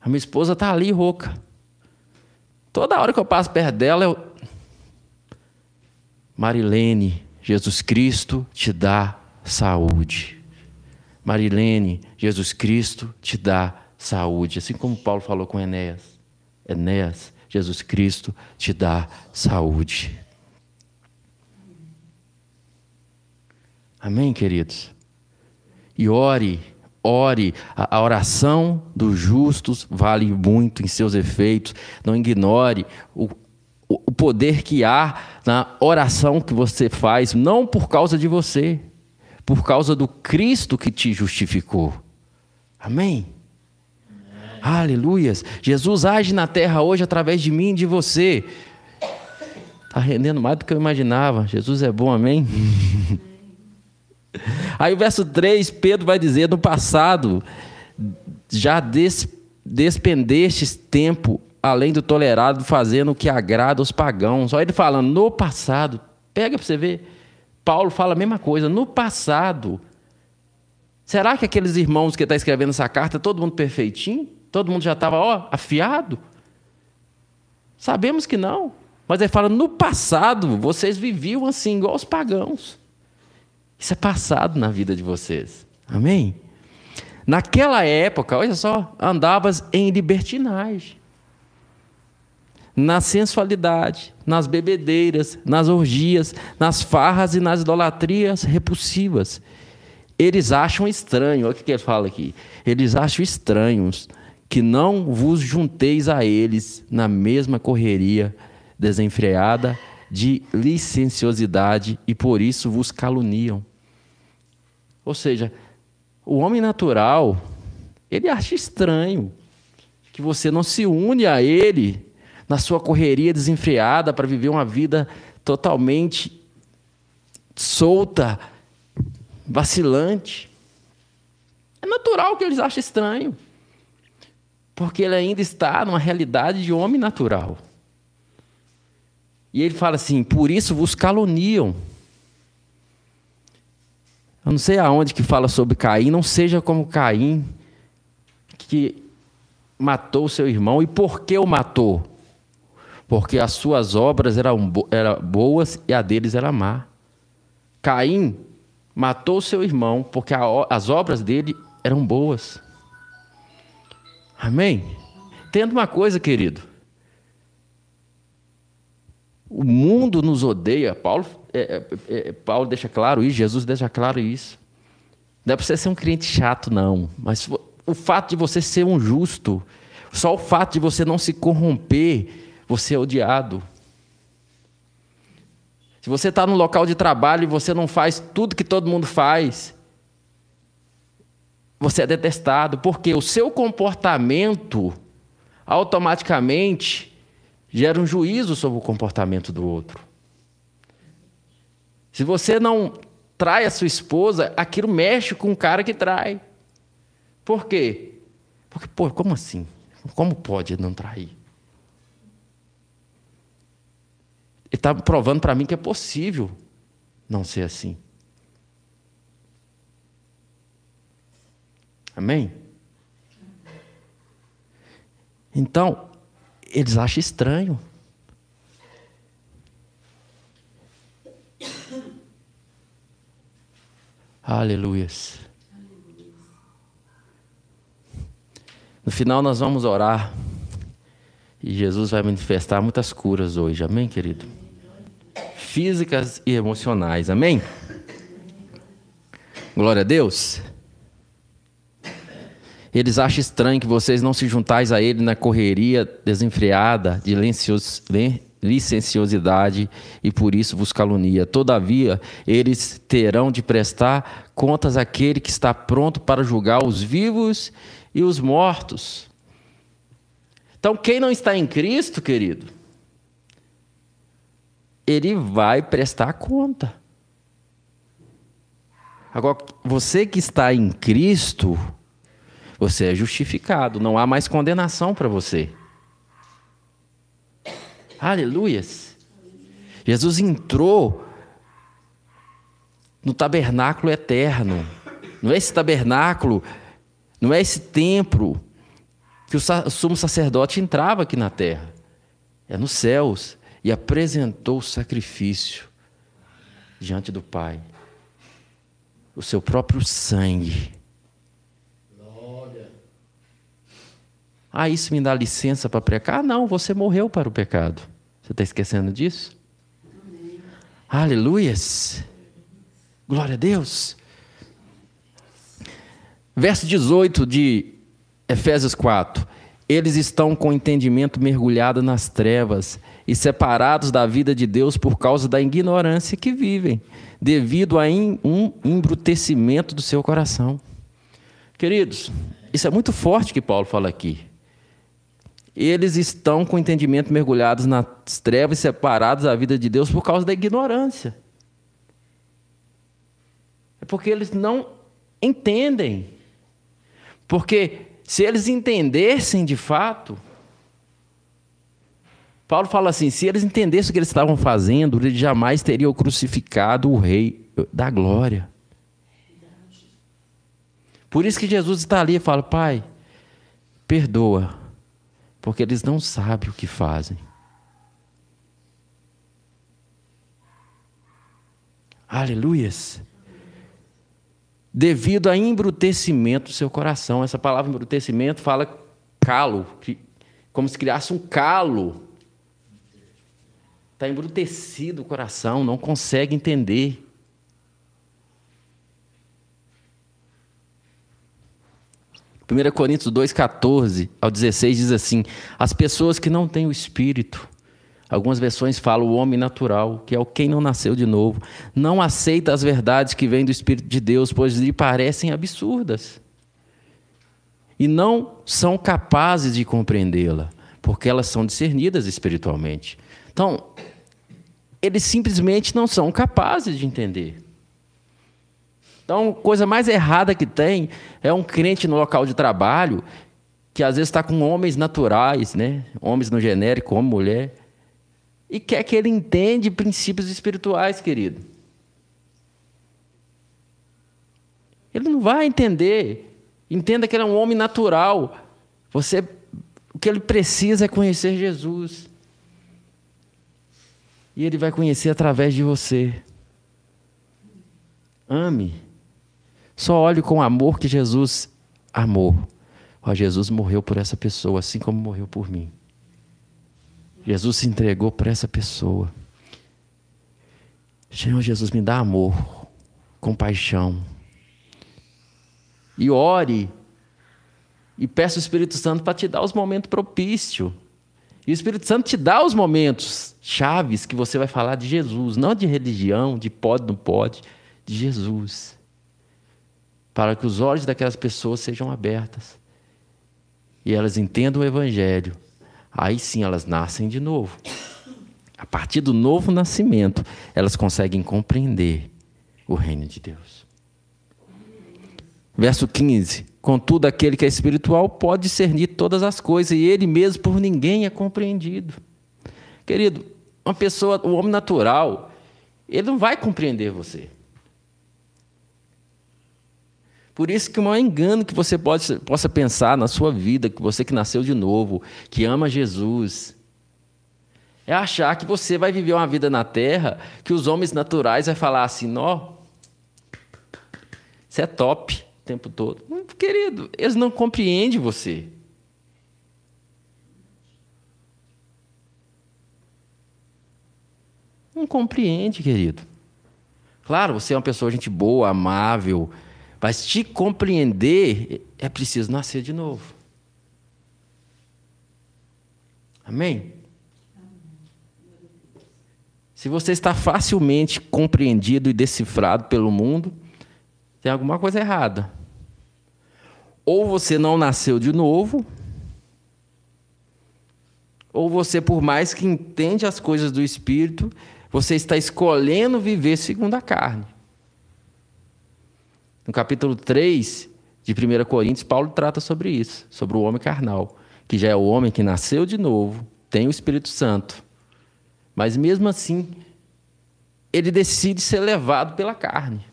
A minha esposa está ali rouca. Toda hora que eu passo perto dela, eu. Marilene, Jesus Cristo te dá saúde. Marilene, Jesus Cristo te dá saúde. Assim como Paulo falou com Enéas. Enéas, Jesus Cristo te dá saúde. Amém, queridos? E ore, ore. A oração dos justos vale muito em seus efeitos. Não ignore o, o poder que há na oração que você faz, não por causa de você, por causa do Cristo que te justificou. Amém? Amém. Aleluias. Jesus age na terra hoje através de mim e de você. Está rendendo mais do que eu imaginava. Jesus é bom, amém? <laughs> Aí o verso 3, Pedro vai dizer: No passado, já des, despendestes tempo além do tolerado, fazendo o que agrada aos pagãos. Olha ele falando, no passado. Pega para você ver. Paulo fala a mesma coisa, no passado. Será que aqueles irmãos que está escrevendo essa carta, todo mundo perfeitinho? Todo mundo já estava, ó, afiado? Sabemos que não. Mas ele fala, no passado, vocês viviam assim, igual os pagãos. Isso é passado na vida de vocês. Amém? Naquela época, olha só, andavas em libertinagem, na sensualidade, nas bebedeiras, nas orgias, nas farras e nas idolatrias repulsivas. Eles acham estranho, olha o que ele fala aqui. Eles acham estranhos que não vos junteis a eles na mesma correria desenfreada de licenciosidade e por isso vos caluniam. Ou seja, o homem natural, ele acha estranho que você não se une a ele na sua correria desenfreada para viver uma vida totalmente solta, vacilante. É natural que eles achem estranho, porque ele ainda está numa realidade de homem natural. E ele fala assim: por isso vos caluniam. Eu não sei aonde que fala sobre Caim, não seja como Caim, que matou seu irmão. E por que o matou? Porque as suas obras eram, eram boas e a deles era má. Caim matou seu irmão porque as obras dele eram boas. Amém? Entenda uma coisa, querido. O mundo nos odeia. Paulo é, é, é, Paulo deixa claro isso, Jesus deixa claro isso. Não é para você ser um crente chato, não. Mas o fato de você ser um justo, só o fato de você não se corromper, você é odiado. Se você está no local de trabalho e você não faz tudo que todo mundo faz, você é detestado, porque o seu comportamento automaticamente gera um juízo sobre o comportamento do outro. Se você não trai a sua esposa, aquilo mexe com o cara que trai. Por quê? Porque, pô, como assim? Como pode não trair? Ele está provando para mim que é possível não ser assim. Amém? Então, eles acham estranho. Aleluias. No final nós vamos orar. E Jesus vai manifestar muitas curas hoje. Amém, querido? Físicas e emocionais. Amém? Glória a Deus. Eles acham estranho que vocês não se juntais a ele na correria desenfreada de licenciosidade e por isso vos calunia. Todavia, eles terão de prestar contas àquele que está pronto para julgar os vivos e os mortos. Então, quem não está em Cristo, querido, ele vai prestar conta. Agora, você que está em Cristo, você é justificado, não há mais condenação para você. Aleluias. Jesus entrou no tabernáculo eterno. Não é esse tabernáculo, não é esse templo que o sumo sacerdote entrava aqui na terra. É nos céus e apresentou o sacrifício diante do Pai. O seu próprio sangue Ah, isso me dá licença para pecar? Não, você morreu para o pecado. Você está esquecendo disso? Amém. Aleluias. Glória a Deus. Verso 18 de Efésios 4. Eles estão com o entendimento mergulhado nas trevas e separados da vida de Deus por causa da ignorância que vivem, devido a um embrutecimento do seu coração. Queridos, isso é muito forte que Paulo fala aqui eles estão com o entendimento mergulhados nas trevas, separados da vida de Deus por causa da ignorância. É porque eles não entendem. Porque se eles entendessem de fato, Paulo fala assim: se eles entendessem o que eles estavam fazendo, eles jamais teriam crucificado o Rei da glória. Por isso que Jesus está ali e fala: Pai, perdoa porque eles não sabem o que fazem. Aleluias. Devido a embrutecimento do seu coração. Essa palavra embrutecimento fala calo, como se criasse um calo. Está embrutecido o coração, não consegue entender. 1 Coríntios 2,14 ao 16 diz assim: As pessoas que não têm o Espírito, algumas versões falam o homem natural, que é o quem não nasceu de novo, não aceita as verdades que vêm do Espírito de Deus, pois lhe parecem absurdas. E não são capazes de compreendê-la, porque elas são discernidas espiritualmente. Então, eles simplesmente não são capazes de entender. Então, coisa mais errada que tem é um crente no local de trabalho que às vezes está com homens naturais, né? homens no genérico, homem, mulher, e quer que ele entenda princípios espirituais, querido. Ele não vai entender. Entenda que ele é um homem natural. Você, o que ele precisa é conhecer Jesus. E ele vai conhecer através de você. Ame. Só olhe com amor que Jesus amou. Ó, Jesus morreu por essa pessoa, assim como morreu por mim. Jesus se entregou por essa pessoa. Senhor Jesus, me dá amor, compaixão. E ore. E peça o Espírito Santo para te dar os momentos propícios. E o Espírito Santo te dá os momentos chaves que você vai falar de Jesus, não de religião, de pode, não pode, de Jesus para que os olhos daquelas pessoas sejam abertas e elas entendam o Evangelho. Aí sim elas nascem de novo. A partir do novo nascimento, elas conseguem compreender o reino de Deus. Verso 15: Contudo, aquele que é espiritual pode discernir todas as coisas, e ele mesmo por ninguém é compreendido. Querido, uma pessoa, o homem natural, ele não vai compreender você. Por isso que o maior engano que você pode, possa pensar na sua vida, que você que nasceu de novo, que ama Jesus, é achar que você vai viver uma vida na terra que os homens naturais vai falar assim, ó, isso é top o tempo todo. Querido, eles não compreendem você. Não compreende, querido. Claro, você é uma pessoa gente boa, amável, mas te compreender é preciso nascer de novo. Amém? Se você está facilmente compreendido e decifrado pelo mundo, tem alguma coisa errada. Ou você não nasceu de novo, ou você, por mais que entende as coisas do Espírito, você está escolhendo viver segundo a carne. No capítulo 3 de 1 Coríntios, Paulo trata sobre isso, sobre o homem carnal, que já é o homem que nasceu de novo, tem o Espírito Santo. Mas mesmo assim, ele decide ser levado pela carne.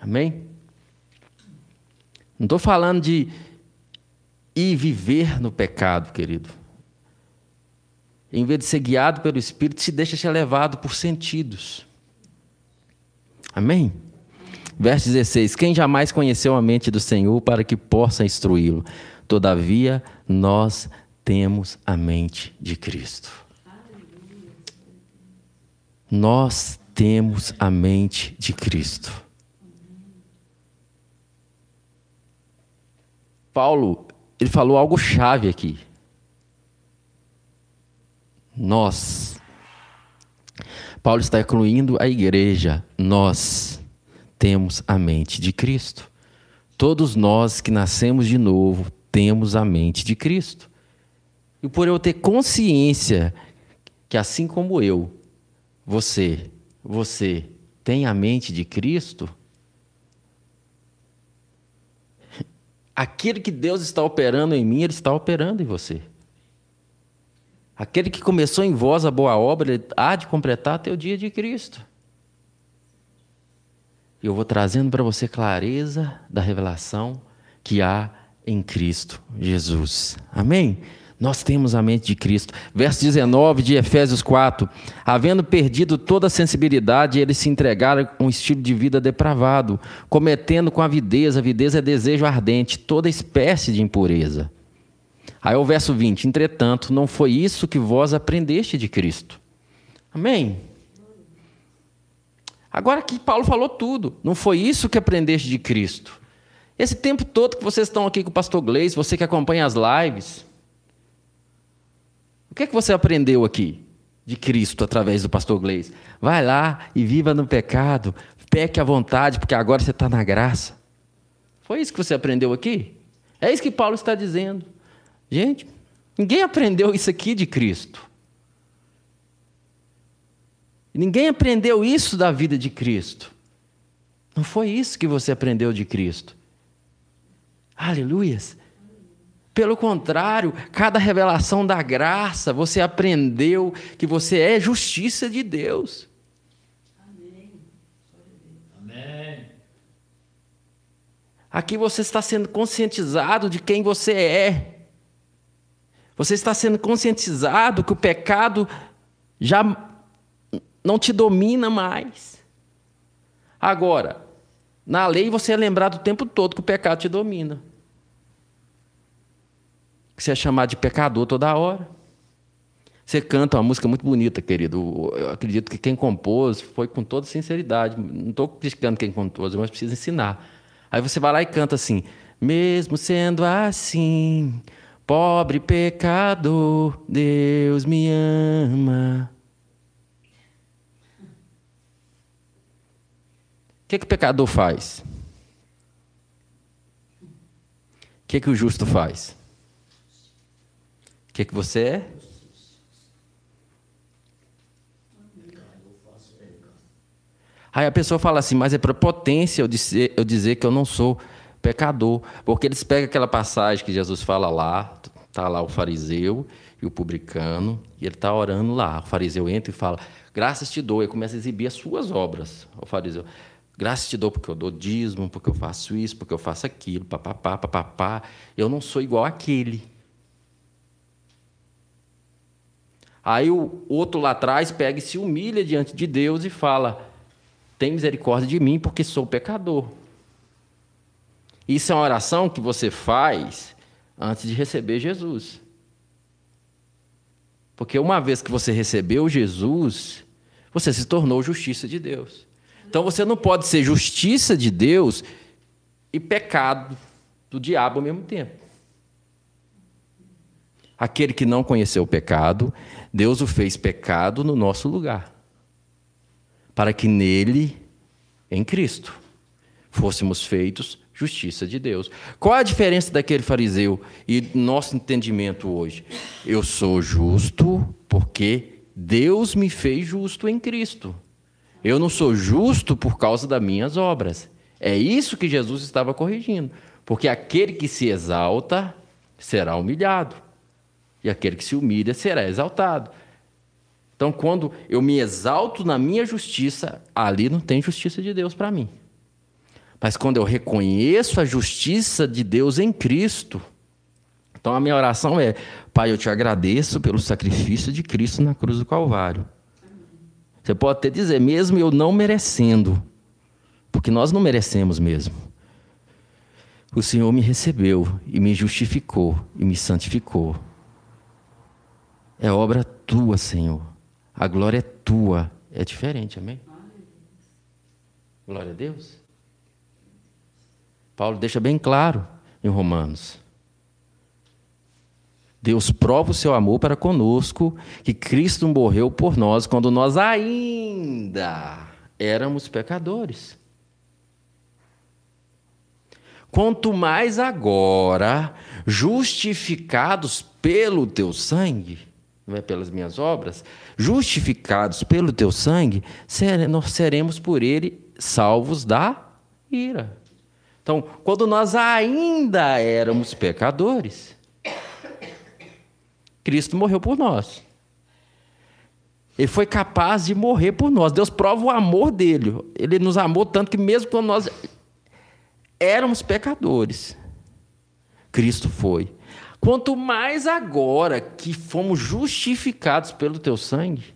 Amém? Não estou falando de ir viver no pecado, querido. Em vez de ser guiado pelo Espírito, se deixa ser levado por sentidos. Amém? Verso 16: Quem jamais conheceu a mente do Senhor para que possa instruí-lo? Todavia, nós temos a mente de Cristo. Nós temos a mente de Cristo. Paulo, ele falou algo chave aqui. Nós Paulo está incluindo a igreja. Nós temos a mente de Cristo. Todos nós que nascemos de novo temos a mente de Cristo. E por eu ter consciência que assim como eu, você, você tem a mente de Cristo, <laughs> aquilo que Deus está operando em mim, Ele está operando em você. Aquele que começou em vós a boa obra, ele há de completar até o dia de Cristo. E eu vou trazendo para você clareza da revelação que há em Cristo Jesus. Amém? Nós temos a mente de Cristo. Verso 19 de Efésios 4. Havendo perdido toda a sensibilidade, eles se entregaram a um estilo de vida depravado, cometendo com avidez, avidez é desejo ardente, toda espécie de impureza. Aí o verso 20: Entretanto, não foi isso que vós aprendeste de Cristo. Amém? Agora que Paulo falou tudo, não foi isso que aprendeste de Cristo. Esse tempo todo que vocês estão aqui com o pastor Gleis, você que acompanha as lives, o que é que você aprendeu aqui de Cristo através do pastor Gleis? Vai lá e viva no pecado, peque à vontade, porque agora você está na graça. Foi isso que você aprendeu aqui? É isso que Paulo está dizendo. Gente, ninguém aprendeu isso aqui de Cristo. Ninguém aprendeu isso da vida de Cristo. Não foi isso que você aprendeu de Cristo. Aleluias. Pelo contrário, cada revelação da graça, você aprendeu que você é justiça de Deus. Amém. Amém. Aqui você está sendo conscientizado de quem você é. Você está sendo conscientizado que o pecado já não te domina mais. Agora, na lei você é lembrado o tempo todo que o pecado te domina. Que você é chamado de pecador toda hora. Você canta uma música muito bonita, querido. Eu acredito que quem compôs foi com toda sinceridade. Não estou criticando quem compôs, mas preciso ensinar. Aí você vai lá e canta assim: Mesmo sendo assim, Pobre pecador, Deus me ama. O que, que o pecador faz? O que, que o justo faz? O que, que você é? Aí a pessoa fala assim, mas é prepotência eu dizer, eu dizer que eu não sou pecador. Porque eles pegam aquela passagem que Jesus fala lá, está lá o fariseu e o publicano, e ele está orando lá. O fariseu entra e fala, graças te dou. E começa a exibir as suas obras. O fariseu, graças te dou porque eu dou dízimo, porque eu faço isso, porque eu faço aquilo, papapá, papapá. Eu não sou igual aquele. Aí o outro lá atrás pega e se humilha diante de Deus e fala: Tem misericórdia de mim, porque sou pecador. Isso é uma oração que você faz antes de receber Jesus. Porque uma vez que você recebeu Jesus, você se tornou justiça de Deus. Então você não pode ser justiça de Deus e pecado do diabo ao mesmo tempo. Aquele que não conheceu o pecado, Deus o fez pecado no nosso lugar, para que nele, em Cristo, fôssemos feitos justiça de Deus. Qual a diferença daquele fariseu e nosso entendimento hoje? Eu sou justo porque Deus me fez justo em Cristo. Eu não sou justo por causa das minhas obras. É isso que Jesus estava corrigindo. Porque aquele que se exalta será humilhado, e aquele que se humilha será exaltado. Então, quando eu me exalto na minha justiça, ali não tem justiça de Deus para mim. Mas quando eu reconheço a justiça de Deus em Cristo, então a minha oração é: Pai, eu te agradeço pelo sacrifício de Cristo na cruz do Calvário. Você pode até dizer, mesmo eu não merecendo, porque nós não merecemos mesmo. O Senhor me recebeu e me justificou e me santificou. É obra tua, Senhor. A glória é tua. É diferente, amém? Glória a Deus. Paulo deixa bem claro em Romanos. Deus prova o seu amor para conosco, que Cristo morreu por nós quando nós ainda éramos pecadores. Quanto mais agora, justificados pelo teu sangue, não é pelas minhas obras, justificados pelo teu sangue, nós seremos por ele salvos da ira. Então, quando nós ainda éramos pecadores, Cristo morreu por nós. Ele foi capaz de morrer por nós. Deus prova o amor dele. Ele nos amou tanto que, mesmo quando nós éramos pecadores, Cristo foi. Quanto mais agora que fomos justificados pelo teu sangue,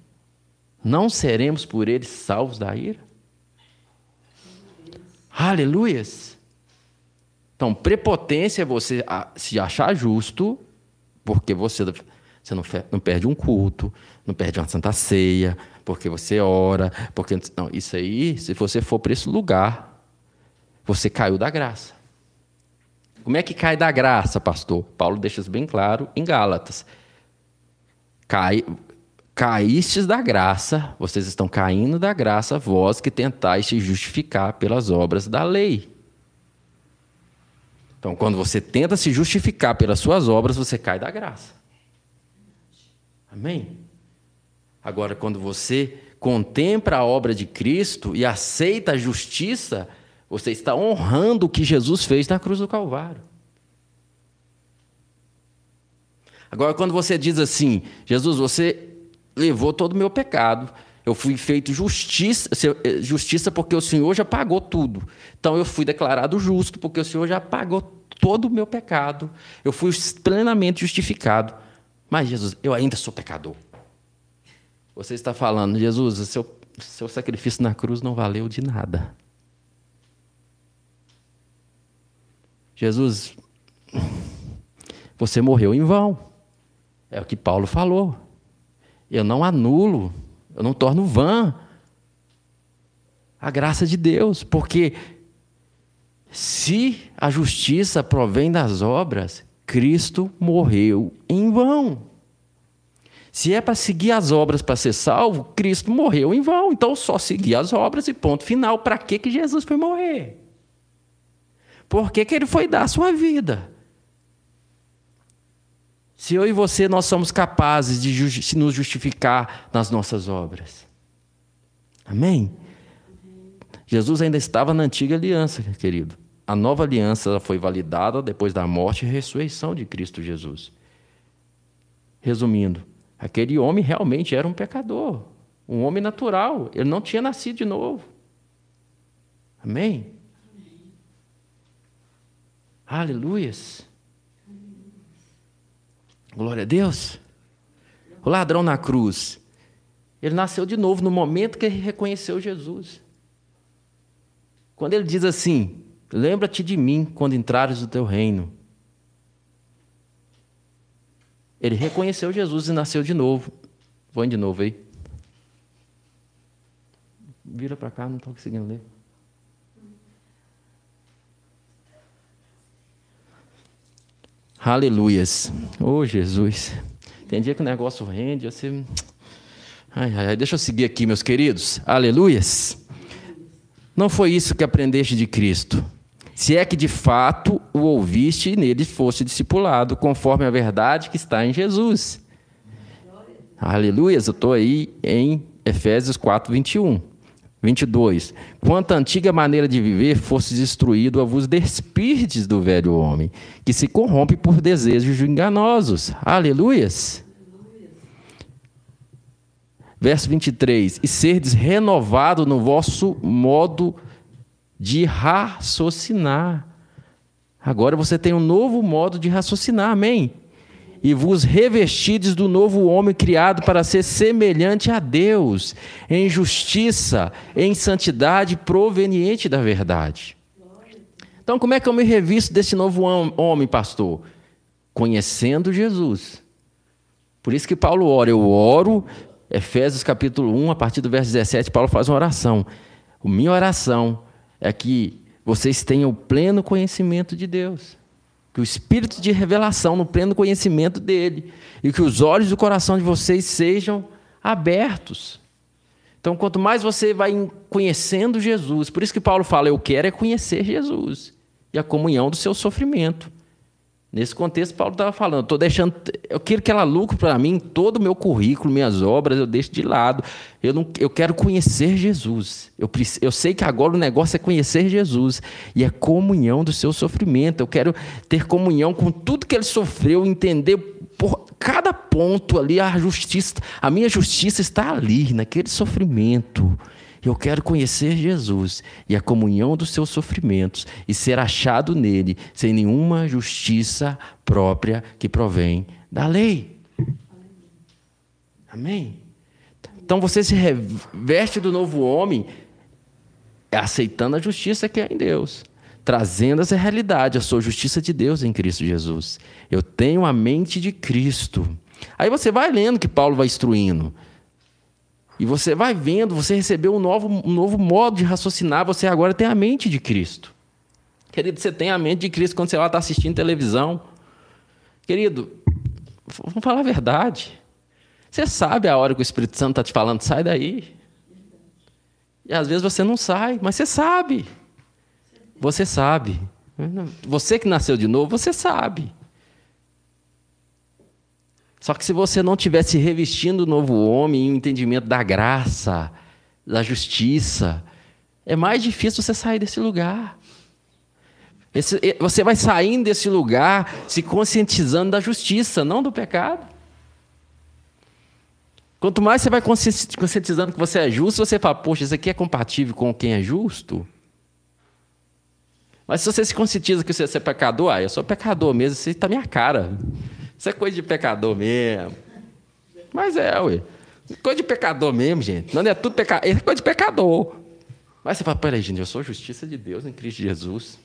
não seremos por ele salvos da ira? Aleluias! Então, prepotência é você se achar justo, porque você, você não, não perde um culto, não perde uma santa ceia, porque você ora, porque não, isso aí, se você for para esse lugar, você caiu da graça. Como é que cai da graça, pastor? Paulo deixa isso bem claro em Gálatas. Cai, caístes da graça, vocês estão caindo da graça, vós que tentais se justificar pelas obras da lei. Então, quando você tenta se justificar pelas suas obras, você cai da graça. Amém? Agora, quando você contempla a obra de Cristo e aceita a justiça, você está honrando o que Jesus fez na cruz do Calvário. Agora, quando você diz assim, Jesus, você levou todo o meu pecado, eu fui feito justiça, eh, justiça porque o Senhor já pagou tudo. Então eu fui declarado justo porque o Senhor já pagou todo o meu pecado. Eu fui plenamente justificado. Mas Jesus, eu ainda sou pecador. Você está falando, Jesus, o seu, seu sacrifício na cruz não valeu de nada. Jesus, você morreu em vão. É o que Paulo falou. Eu não anulo eu não torno vã a graça de Deus, porque se a justiça provém das obras, Cristo morreu em vão. Se é para seguir as obras para ser salvo, Cristo morreu em vão. Então só seguir as obras e ponto final. Para que, que Jesus foi morrer? Por que, que ele foi dar a sua vida? Se eu e você nós somos capazes de nos justificar nas nossas obras. Amém? Jesus ainda estava na antiga aliança, querido. A nova aliança foi validada depois da morte e ressurreição de Cristo Jesus. Resumindo, aquele homem realmente era um pecador, um homem natural, ele não tinha nascido de novo. Amém? Aleluias. Glória a Deus. O ladrão na cruz, ele nasceu de novo no momento que ele reconheceu Jesus. Quando ele diz assim: Lembra-te de mim quando entrares no teu reino. Ele reconheceu Jesus e nasceu de novo. Põe de novo aí. Vira para cá, não estou conseguindo ler. Aleluias. Oh, Jesus. Tem dia que o negócio rende, você. Ai, ai, deixa eu seguir aqui, meus queridos. Aleluias. Não foi isso que aprendeste de Cristo. Se é que de fato o ouviste e nele fosse discipulado, conforme a verdade que está em Jesus. Aleluias. Eu estou aí em Efésios 4, 21. 22. Quanto à antiga maneira de viver fosse destruído a vos despirdes do velho homem, que se corrompe por desejos enganosos. Aleluias. Verso 23. E serdes renovado no vosso modo de raciocinar. Agora você tem um novo modo de raciocinar, amém? E vos revestides do novo homem criado para ser semelhante a Deus, em justiça, em santidade proveniente da verdade. Então, como é que eu me revisto desse novo homem, pastor? Conhecendo Jesus. Por isso que Paulo ora, eu oro, Efésios capítulo 1, a partir do verso 17, Paulo faz uma oração. A minha oração é que vocês tenham pleno conhecimento de Deus que o espírito de revelação no pleno conhecimento dele e que os olhos do coração de vocês sejam abertos. Então, quanto mais você vai conhecendo Jesus, por isso que Paulo fala, eu quero é conhecer Jesus e a comunhão do seu sofrimento. Nesse contexto, Paulo estava falando, estou deixando, eu quero que ela lucre para mim todo o meu currículo, minhas obras, eu deixo de lado. Eu, não, eu quero conhecer Jesus. Eu, eu sei que agora o negócio é conhecer Jesus e é comunhão do seu sofrimento. Eu quero ter comunhão com tudo que ele sofreu, entender por cada ponto ali a justiça, a minha justiça está ali, naquele sofrimento. Eu quero conhecer Jesus e a comunhão dos seus sofrimentos e ser achado nele sem nenhuma justiça própria que provém da lei. Amém? Então você se reveste do novo homem aceitando a justiça que é em Deus, trazendo essa realidade, a sua justiça de Deus em Cristo Jesus. Eu tenho a mente de Cristo. Aí você vai lendo que Paulo vai instruindo. E você vai vendo, você recebeu um novo, um novo modo de raciocinar, você agora tem a mente de Cristo. Querido, você tem a mente de Cristo quando você está assistindo televisão. Querido, vamos falar a verdade. Você sabe a hora que o Espírito Santo está te falando, sai daí. E às vezes você não sai, mas você sabe. Você sabe. Você que nasceu de novo, você sabe. Só que se você não tivesse revestindo o novo homem em um entendimento da graça, da justiça, é mais difícil você sair desse lugar. Esse, você vai saindo desse lugar se conscientizando da justiça, não do pecado. Quanto mais você vai conscientizando que você é justo, você fala, poxa, isso aqui é compatível com quem é justo. Mas se você se conscientiza que você é pecador, ah, eu sou pecador mesmo, isso está minha cara. Isso é coisa de pecador mesmo. Mas é, ué. Coisa de pecador mesmo, gente. Não é tudo pecador. É coisa de pecador. Mas você fala, peraí, gente, eu sou justiça de Deus em Cristo Jesus.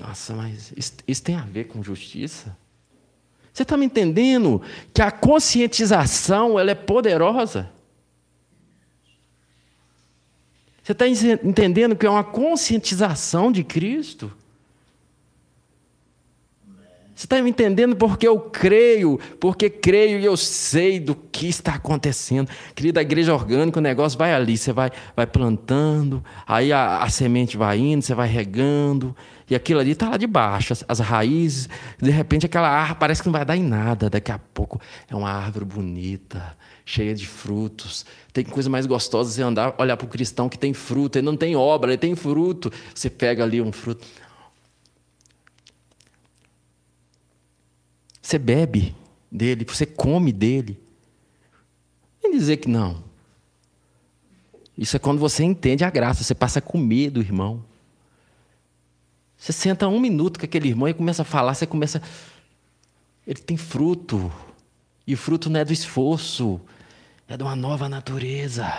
Nossa, mas isso, isso tem a ver com justiça? Você está me entendendo que a conscientização ela é poderosa? Você está entendendo que é uma conscientização de Cristo? Você está me entendendo? Porque eu creio, porque creio e eu sei do que está acontecendo. Querida, a igreja orgânica, o negócio vai ali, você vai, vai plantando, aí a, a semente vai indo, você vai regando, e aquilo ali está lá de baixo, as, as, raízes, de repente aquela árvore parece que não vai dar em nada, daqui a pouco é uma árvore bonita, cheia de frutos. Tem coisa mais gostosa você andar, olhar para o cristão que tem fruto, ele não tem obra, ele tem fruto. Você pega ali um fruto. Você bebe dele, você come dele. Nem dizer que não. Isso é quando você entende a graça, você passa a comer do irmão. Você senta um minuto com aquele irmão e começa a falar, você começa. Ele tem fruto. E o fruto não é do esforço, é de uma nova natureza.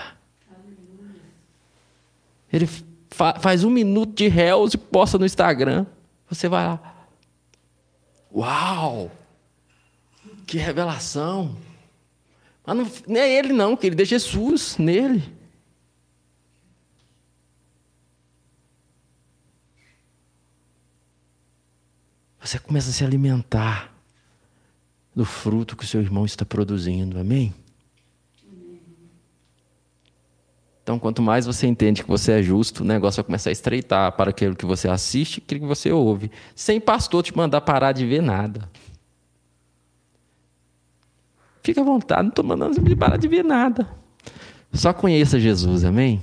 Ele fa faz um minuto de réus e posta no Instagram. Você vai lá. Uau! Que revelação! Mas não, não é ele, não, que ele é Jesus nele. Você começa a se alimentar do fruto que o seu irmão está produzindo, amém? Então, quanto mais você entende que você é justo, o negócio vai começar a estreitar para aquilo que você assiste e aquilo que você ouve, sem pastor te mandar parar de ver nada. Fica à vontade, não estou mandando você parar de ver nada. Só conheça Jesus, amém?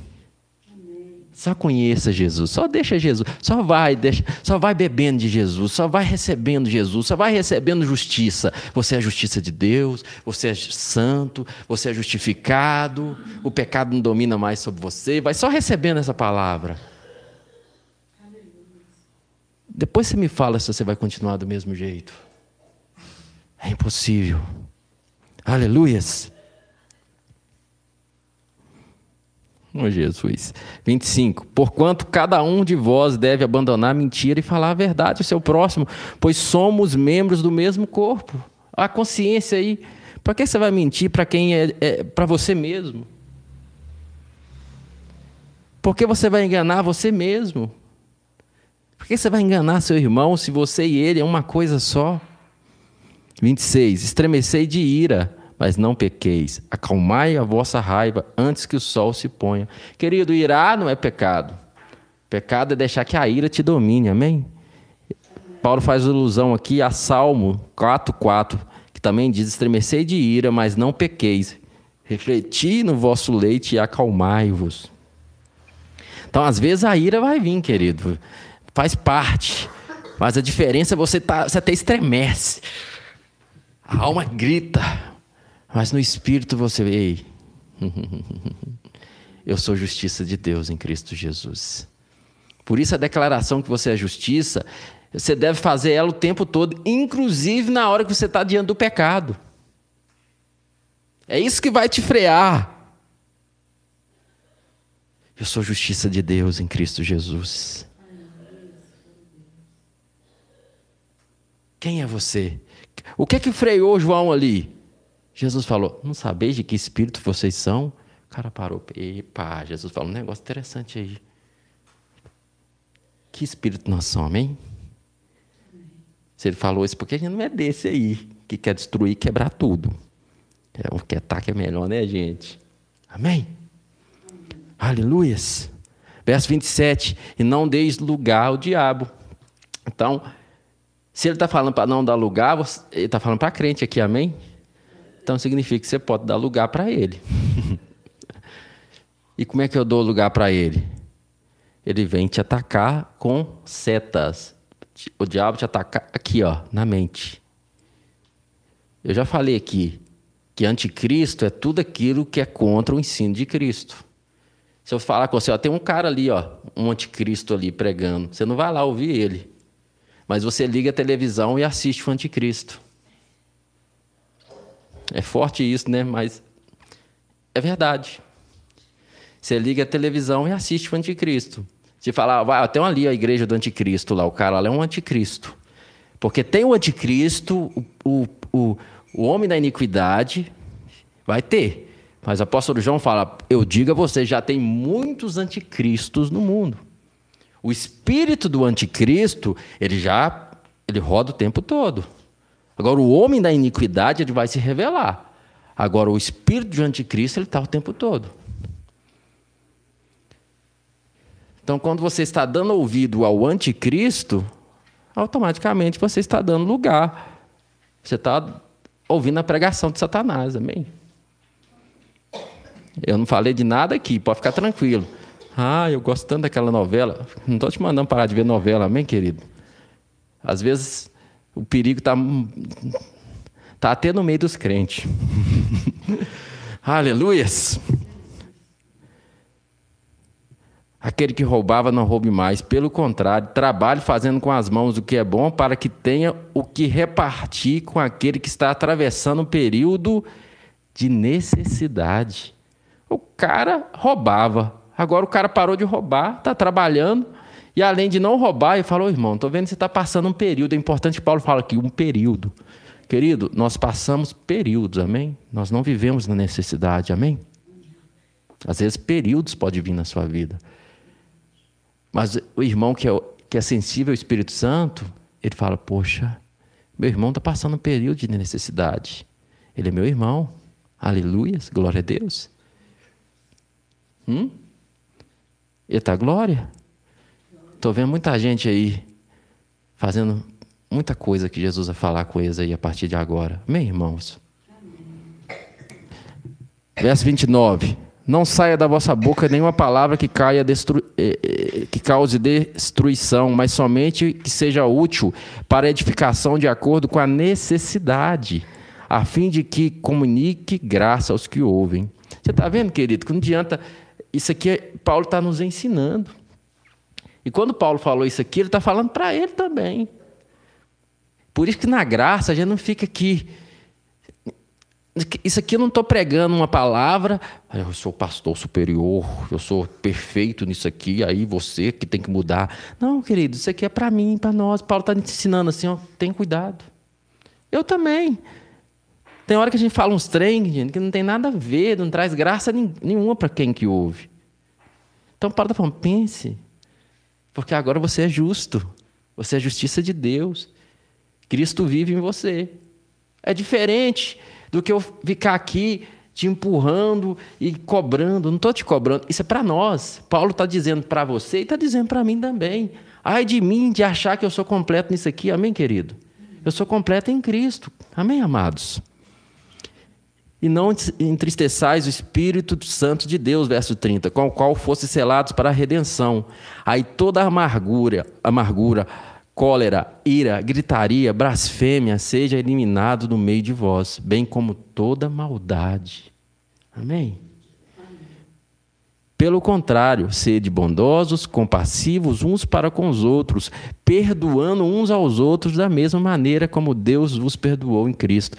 Só conheça Jesus, só deixa Jesus, só vai, deixa, só vai bebendo de Jesus, só vai recebendo Jesus, só vai recebendo justiça. Você é a justiça de Deus, você é santo, você é justificado, o pecado não domina mais sobre você, vai só recebendo essa palavra. Depois você me fala se você vai continuar do mesmo jeito. É impossível. Aleluias. Oh, Jesus. 25. Porquanto cada um de vós deve abandonar a mentira e falar a verdade ao seu próximo, pois somos membros do mesmo corpo. A consciência aí. Para que você vai mentir para quem é, é para você mesmo? Por que você vai enganar você mesmo? Por que você vai enganar seu irmão se você e ele é uma coisa só? 26. Estremecei de ira, mas não pequeis. Acalmai a vossa raiva antes que o sol se ponha. Querido, irar não é pecado. Pecado é deixar que a ira te domine, amém? Paulo faz alusão aqui a Salmo 4,4, que também diz: estremecei de ira, mas não pequeis. Refleti no vosso leite e acalmai-vos. Então, às vezes, a ira vai vir, querido. Faz parte. Mas a diferença é você, tá, você até estremece. A alma grita, mas no espírito você, ei, <laughs> eu sou justiça de Deus em Cristo Jesus. Por isso a declaração que você é justiça, você deve fazer ela o tempo todo, inclusive na hora que você está diante do pecado. É isso que vai te frear. Eu sou justiça de Deus em Cristo Jesus. Quem é você? O que é que freou João ali? Jesus falou: Não sabeis de que espírito vocês são? O cara parou. Epa, Jesus falou um negócio interessante aí. Que espírito nós somos, amém? Se ele falou isso, porque a gente não é desse aí, que quer destruir, quebrar tudo. É, o que ataque é melhor, né, gente? Amém? Aleluias. Verso 27. E não deis lugar ao diabo. Então, se ele está falando para não dar lugar, ele está falando para crente aqui, amém? Então significa que você pode dar lugar para ele. <laughs> e como é que eu dou lugar para ele? Ele vem te atacar com setas. O diabo te ataca aqui, ó, na mente. Eu já falei aqui que anticristo é tudo aquilo que é contra o ensino de Cristo. Se eu falar com você, ó, tem um cara ali, ó, um anticristo ali pregando, você não vai lá ouvir ele. Mas você liga a televisão e assiste o anticristo. É forte isso, né? Mas é verdade. Você liga a televisão e assiste o anticristo. Você fala, ah, vai, tem ali a igreja do anticristo lá, o cara lá é um anticristo. Porque tem o anticristo, o, o, o homem da iniquidade, vai ter. Mas o apóstolo João fala: Eu digo a você, já tem muitos anticristos no mundo. O espírito do anticristo, ele já Ele roda o tempo todo. Agora, o homem da iniquidade ele vai se revelar. Agora, o espírito de anticristo ele está o tempo todo. Então, quando você está dando ouvido ao anticristo, automaticamente você está dando lugar. Você está ouvindo a pregação de Satanás, amém? Eu não falei de nada aqui, pode ficar tranquilo. Ah, eu gosto tanto daquela novela. Não estou te mandando parar de ver novela, amém, querido? Às vezes o perigo está tá até no meio dos crentes. <laughs> Aleluias! Aquele que roubava não roube mais, pelo contrário, trabalhe fazendo com as mãos o que é bom, para que tenha o que repartir com aquele que está atravessando um período de necessidade. O cara roubava, agora o cara parou de roubar, está trabalhando, e além de não roubar, ele falou: irmão, estou vendo que você está passando um período. É importante que Paulo fala aqui, um período. Querido, nós passamos períodos, amém? Nós não vivemos na necessidade, amém? Às vezes, períodos podem vir na sua vida. Mas o irmão que é, que é sensível ao Espírito Santo, ele fala: Poxa, meu irmão está passando um período de necessidade. Ele é meu irmão. Aleluia, glória a Deus. Hum? Ele está glória. Estou vendo muita gente aí fazendo muita coisa que Jesus vai falar com eles aí a partir de agora. Amém, irmãos? Verso 29. Não saia da vossa boca nenhuma palavra que, caia destru... Eh, eh, que cause destruição, mas somente que seja útil para edificação de acordo com a necessidade, a fim de que comunique graça aos que ouvem. Você está vendo, querido, que não adianta. Isso aqui é... Paulo está nos ensinando. E quando Paulo falou isso aqui, ele está falando para ele também. Por isso que na graça a gente não fica aqui. Isso aqui eu não estou pregando uma palavra, eu sou pastor superior, eu sou perfeito nisso aqui, aí você que tem que mudar. Não, querido, isso aqui é para mim, para nós. Paulo está ensinando assim, ó, tem cuidado. Eu também. Tem hora que a gente fala uns trem, gente, que não tem nada a ver, não traz graça nenhuma para quem que ouve. Então Paulo está falando, pense, porque agora você é justo. Você é justiça de Deus. Cristo vive em você. É diferente do que eu ficar aqui te empurrando e cobrando. Não estou te cobrando. Isso é para nós. Paulo está dizendo para você e está dizendo para mim também. Ai de mim de achar que eu sou completo nisso aqui. Amém, querido? Eu sou completo em Cristo. Amém, amados? E não entristeçais o Espírito Santo de Deus, verso 30, com o qual fosse selados para a redenção. Aí toda amargura, amargura, cólera, ira, gritaria, blasfêmia seja eliminado do meio de vós, bem como toda maldade. Amém? Pelo contrário, sede bondosos, compassivos uns para com os outros, perdoando uns aos outros da mesma maneira como Deus vos perdoou em Cristo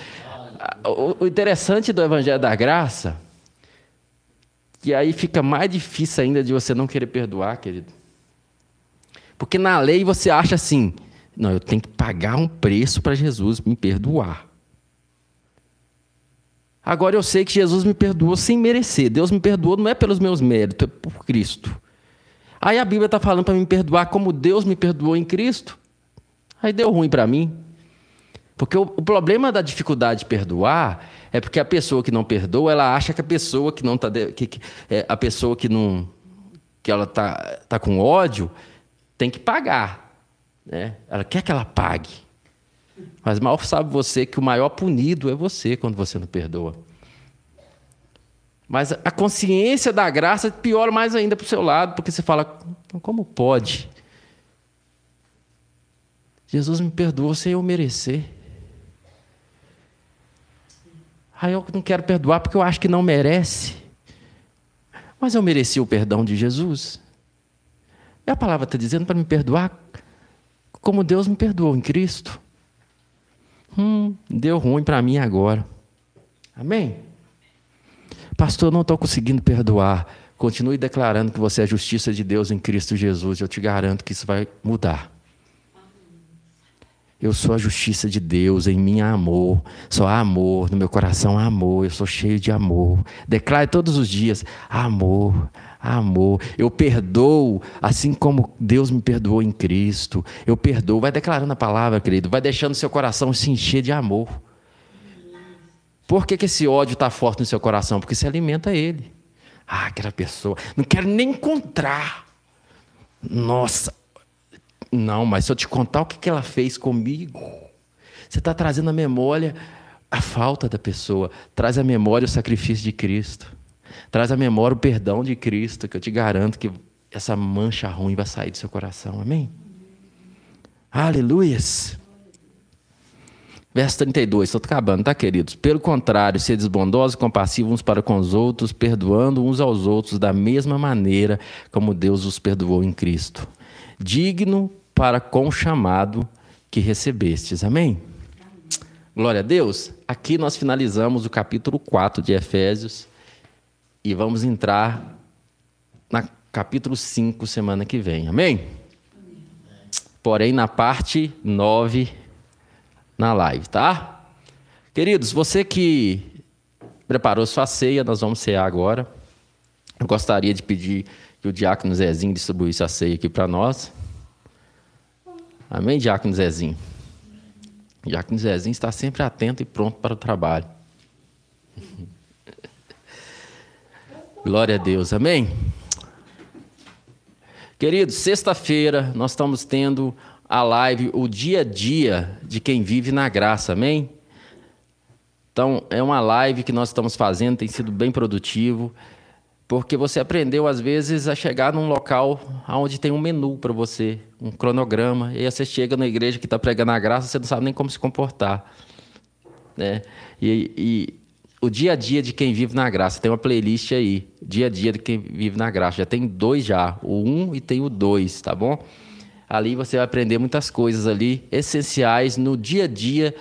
o interessante do Evangelho da Graça, que aí fica mais difícil ainda de você não querer perdoar, querido. Porque na lei você acha assim: não, eu tenho que pagar um preço para Jesus me perdoar. Agora eu sei que Jesus me perdoou sem merecer. Deus me perdoou não é pelos meus méritos, é por Cristo. Aí a Bíblia está falando para me perdoar como Deus me perdoou em Cristo. Aí deu ruim para mim. Porque o, o, problema da dificuldade de perdoar é porque a pessoa que não perdoa, ela acha que a pessoa que não está que, que é, a pessoa que não que ela tá, tá com ódio tem que pagar, né? Ela quer que ela pague. Mas mal sabe você que o maior punido é você quando você não perdoa. Mas a consciência da graça piora mais ainda para o seu lado, porque você fala: como pode? Jesus me perdoou sem eu merecer. Aí eu não quero perdoar porque eu acho que não merece. Mas eu mereci o perdão de Jesus. E a palavra está dizendo para me perdoar como Deus me perdoou em Cristo. Hum, deu ruim para mim agora. Amém? Pastor, não estou conseguindo perdoar. Continue declarando que você é a justiça de Deus em Cristo Jesus. Eu te garanto que isso vai mudar. Eu sou a justiça de Deus, em mim há amor. Só há amor, no meu coração há amor. Eu sou cheio de amor. Declare todos os dias: amor, amor. Eu perdoo, assim como Deus me perdoou em Cristo. Eu perdoo. Vai declarando a palavra, querido. Vai deixando seu coração se encher de amor. Por que, que esse ódio está forte no seu coração? Porque se alimenta ele. Ah, aquela pessoa. Não quero nem encontrar. Nossa, não, mas se eu te contar o que ela fez comigo, você está trazendo à memória a falta da pessoa, traz à memória o sacrifício de Cristo, traz à memória o perdão de Cristo, que eu te garanto que essa mancha ruim vai sair do seu coração. Amém? Aleluias. Verso 32, estou acabando, tá, queridos? Pelo contrário, seres bondosos e compassivos uns para com os outros, perdoando uns aos outros da mesma maneira como Deus os perdoou em Cristo. Digno para com o chamado que recebestes. Amém? Glória a Deus. Aqui nós finalizamos o capítulo 4 de Efésios e vamos entrar no capítulo 5 semana que vem. Amém? Porém, na parte 9 na live, tá? Queridos, você que preparou sua ceia, nós vamos cear agora. Eu gostaria de pedir que o diácono Zezinho distribuísse a ceia aqui para nós. Amém, Diácono Zezinho? Diácono Zezinho está sempre atento e pronto para o trabalho. <laughs> Glória a Deus, amém? Queridos, sexta-feira nós estamos tendo a live, o dia a dia de quem vive na graça, amém? Então, é uma live que nós estamos fazendo, tem sido bem produtivo. Porque você aprendeu, às vezes, a chegar num local onde tem um menu para você, um cronograma, e aí você chega na igreja que está pregando a graça, você não sabe nem como se comportar. Né? E, e, o dia a dia de quem vive na graça, tem uma playlist aí, dia a dia de quem vive na graça, já tem dois já, o um e tem o dois, tá bom? Ali você vai aprender muitas coisas ali, essenciais no dia a dia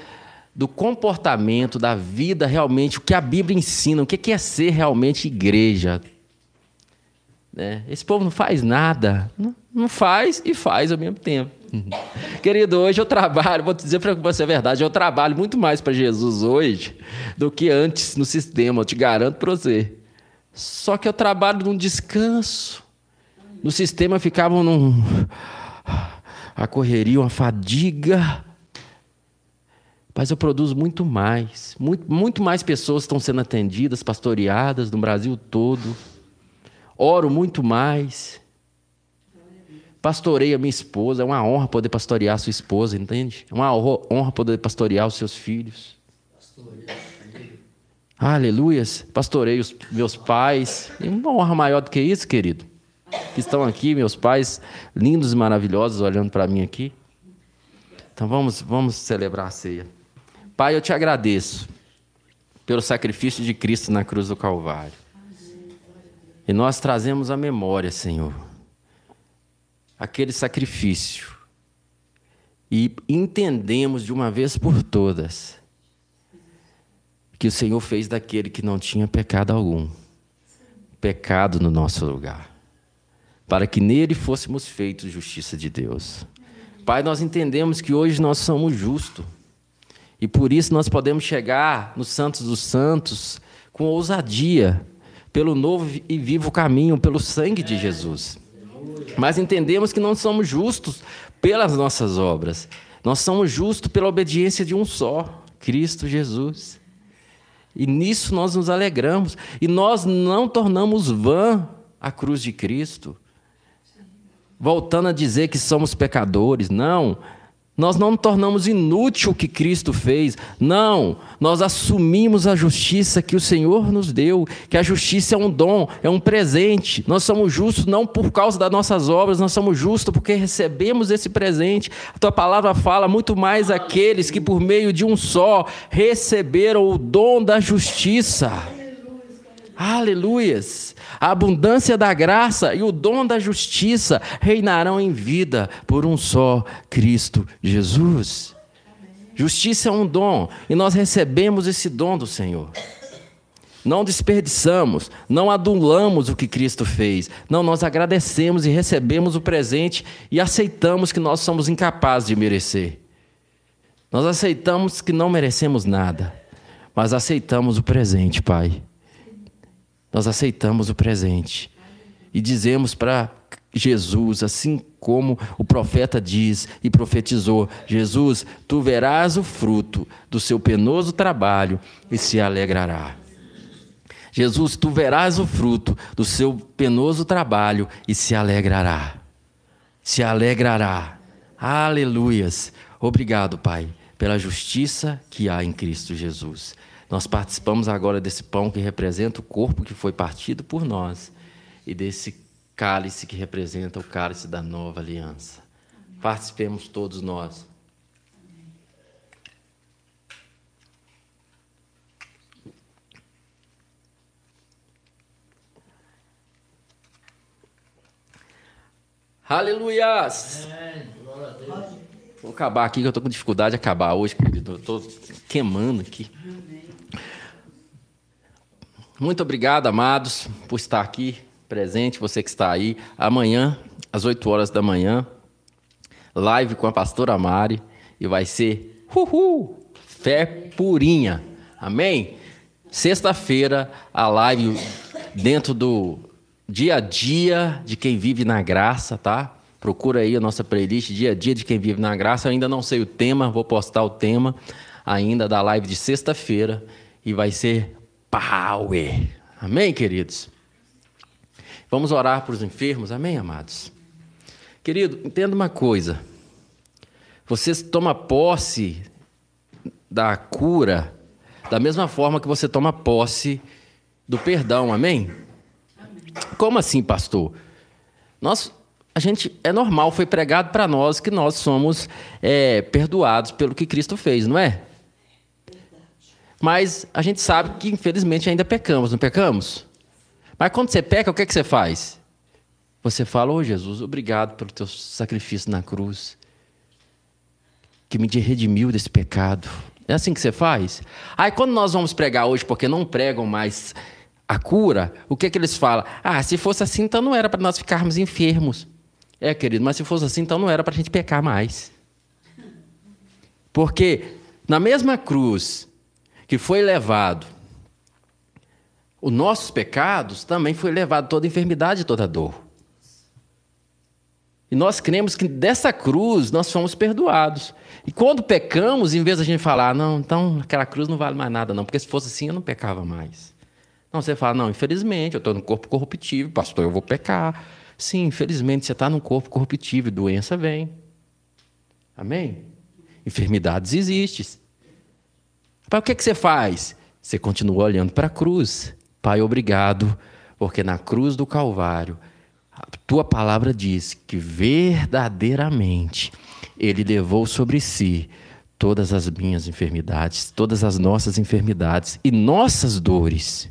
do comportamento, da vida realmente, o que a Bíblia ensina, o que é ser realmente igreja, né? Esse povo não faz nada. Não, faz e faz ao mesmo tempo. <laughs> Querido, hoje eu trabalho, vou te dizer para você a verdade, eu trabalho muito mais para Jesus hoje do que antes no sistema, eu te garanto para você. Só que eu trabalho num descanso. No sistema ficavam num. A correria, uma fadiga. Mas eu produzo muito mais. Muito, muito mais pessoas estão sendo atendidas, pastoreadas no Brasil todo oro muito mais. Pastorei a minha esposa, é uma honra poder pastorear a sua esposa, entende? É uma honra poder pastorear os seus filhos. Aleluias. Pastorei os meus pais. E uma honra maior do que isso, querido. Que estão aqui, meus pais lindos e maravilhosos, olhando para mim aqui. Então vamos, vamos celebrar a ceia. Pai, eu te agradeço pelo sacrifício de Cristo na cruz do Calvário. E nós trazemos à memória, Senhor, aquele sacrifício. E entendemos de uma vez por todas que o Senhor fez daquele que não tinha pecado algum, pecado no nosso lugar, para que nele fôssemos feitos justiça de Deus. Pai, nós entendemos que hoje nós somos justos. E por isso nós podemos chegar nos Santos dos Santos com ousadia, pelo novo e vivo caminho, pelo sangue de Jesus. Mas entendemos que não somos justos pelas nossas obras. Nós somos justos pela obediência de um só, Cristo Jesus. E nisso nós nos alegramos. E nós não tornamos vã a cruz de Cristo. Voltando a dizer que somos pecadores. Não. Nós não tornamos inútil o que Cristo fez. Não, nós assumimos a justiça que o Senhor nos deu, que a justiça é um dom, é um presente. Nós somos justos não por causa das nossas obras, nós somos justos porque recebemos esse presente. A tua palavra fala muito mais aqueles que por meio de um só receberam o dom da justiça. Aleluias! A abundância da graça e o dom da justiça reinarão em vida por um só Cristo Jesus. Justiça é um dom e nós recebemos esse dom do Senhor. Não desperdiçamos, não adulamos o que Cristo fez. Não, nós agradecemos e recebemos o presente e aceitamos que nós somos incapazes de merecer. Nós aceitamos que não merecemos nada, mas aceitamos o presente, Pai. Nós aceitamos o presente e dizemos para Jesus, assim como o profeta diz e profetizou: Jesus, tu verás o fruto do seu penoso trabalho e se alegrará. Jesus, tu verás o fruto do seu penoso trabalho e se alegrará. Se alegrará. Aleluias. Obrigado, Pai, pela justiça que há em Cristo Jesus. Nós participamos agora desse pão que representa o corpo que foi partido por nós e desse cálice que representa o cálice da nova aliança. Participemos todos nós. Aleluias! Vou acabar aqui, que eu estou com dificuldade de acabar hoje, querido. Estou queimando aqui. Muito obrigado, amados, por estar aqui presente, você que está aí. Amanhã, às 8 horas da manhã, live com a pastora Mari. E vai ser uhul, fé purinha. Amém? Sexta-feira, a live dentro do dia a dia de quem vive na graça, tá? Procura aí a nossa playlist Dia a Dia de Quem Vive na Graça. Eu ainda não sei o tema, vou postar o tema ainda da live de sexta-feira e vai ser power. Amém, queridos? Vamos orar para os enfermos, amém, amados? Querido, entenda uma coisa. Você toma posse da cura da mesma forma que você toma posse do perdão, amém? Como assim, pastor? Nós, a gente é normal, foi pregado para nós que nós somos é, perdoados pelo que Cristo fez, não é? Mas a gente sabe que infelizmente ainda pecamos, não pecamos? Mas quando você peca, o que, é que você faz? Você fala, ô oh, Jesus, obrigado pelo teu sacrifício na cruz, que me redimiu desse pecado. É assim que você faz? Aí quando nós vamos pregar hoje, porque não pregam mais a cura, o que, é que eles falam? Ah, se fosse assim, então não era para nós ficarmos enfermos. É, querido, mas se fosse assim, então não era para a gente pecar mais. Porque na mesma cruz que foi levado os nossos pecados, também foi levado toda enfermidade toda dor. E nós cremos que dessa cruz nós fomos perdoados. E quando pecamos, em vez de a gente falar, ah, não, então aquela cruz não vale mais nada, não, porque se fosse assim eu não pecava mais. Não, você fala, não, infelizmente, eu estou no corpo corruptível, pastor, eu vou pecar. Sim, infelizmente, você está no corpo corruptível, doença vem. Amém? Enfermidades existem. Mas o que, que você faz? Você continua olhando para a cruz. Pai, obrigado, porque na cruz do Calvário, a tua palavra diz que verdadeiramente ele levou sobre si todas as minhas enfermidades, todas as nossas enfermidades e nossas dores.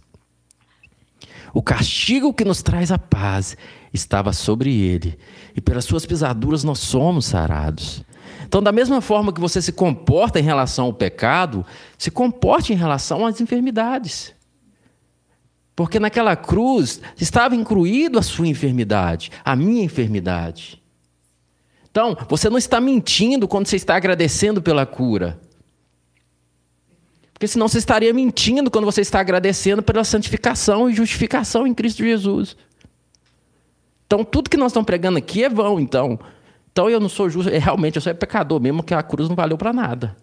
O castigo que nos traz a paz estava sobre ele, e pelas suas pisaduras nós somos sarados. Então, da mesma forma que você se comporta em relação ao pecado, se comporte em relação às enfermidades. Porque naquela cruz estava incluído a sua enfermidade, a minha enfermidade. Então, você não está mentindo quando você está agradecendo pela cura. Porque senão você estaria mentindo quando você está agradecendo pela santificação e justificação em Cristo Jesus. Então, tudo que nós estamos pregando aqui é vão, então. Então, eu não sou justo, é, realmente, eu sou pecador, mesmo que a cruz não valeu para nada.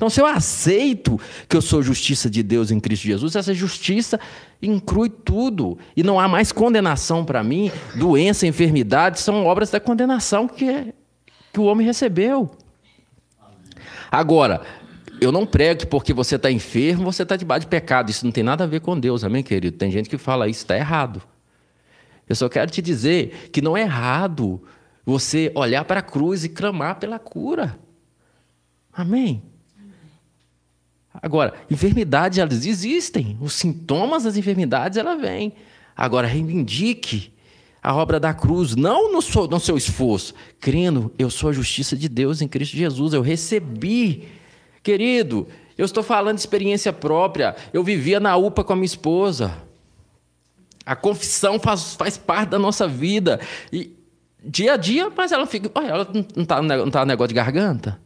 Então, se eu aceito que eu sou justiça de Deus em Cristo Jesus, essa justiça inclui tudo. E não há mais condenação para mim. Doença, enfermidade são obras da condenação que, que o homem recebeu. Agora, eu não prego que porque você está enfermo, você está debaixo de pecado. Isso não tem nada a ver com Deus, amém, querido? Tem gente que fala isso, está errado. Eu só quero te dizer que não é errado você olhar para a cruz e clamar pela cura. Amém? Agora, enfermidades elas existem, os sintomas das enfermidades ela vêm. Agora reivindique a obra da cruz, não no seu, no seu esforço, crendo, eu sou a justiça de Deus em Cristo Jesus, eu recebi. Querido, eu estou falando de experiência própria. Eu vivia na UPA com a minha esposa. A confissão faz, faz parte da nossa vida. E dia a dia, mas ela fica. Olha, ela não está não tá no negócio de garganta.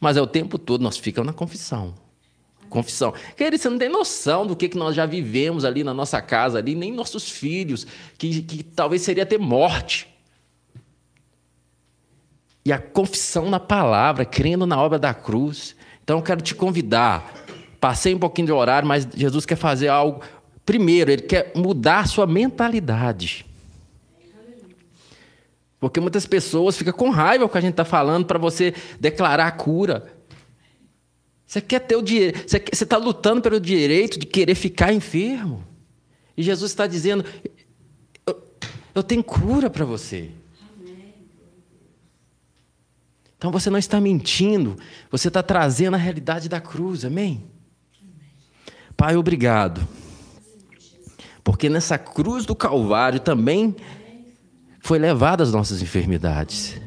Mas é o tempo todo, nós ficamos na confissão. Confissão. Querido, você não tem noção do que, que nós já vivemos ali na nossa casa, ali, nem nossos filhos, que, que talvez seria ter morte. E a confissão na palavra, crendo na obra da cruz. Então eu quero te convidar. Passei um pouquinho de horário, mas Jesus quer fazer algo. Primeiro, ele quer mudar a sua mentalidade. Porque muitas pessoas ficam com raiva com que a gente está falando para você declarar a cura. Você quer ter o direito, você está lutando pelo direito de querer ficar enfermo. E Jesus está dizendo: eu, eu tenho cura para você. Então você não está mentindo, você está trazendo a realidade da cruz, amém? Pai, obrigado. Porque nessa cruz do Calvário também foi levada as nossas enfermidades.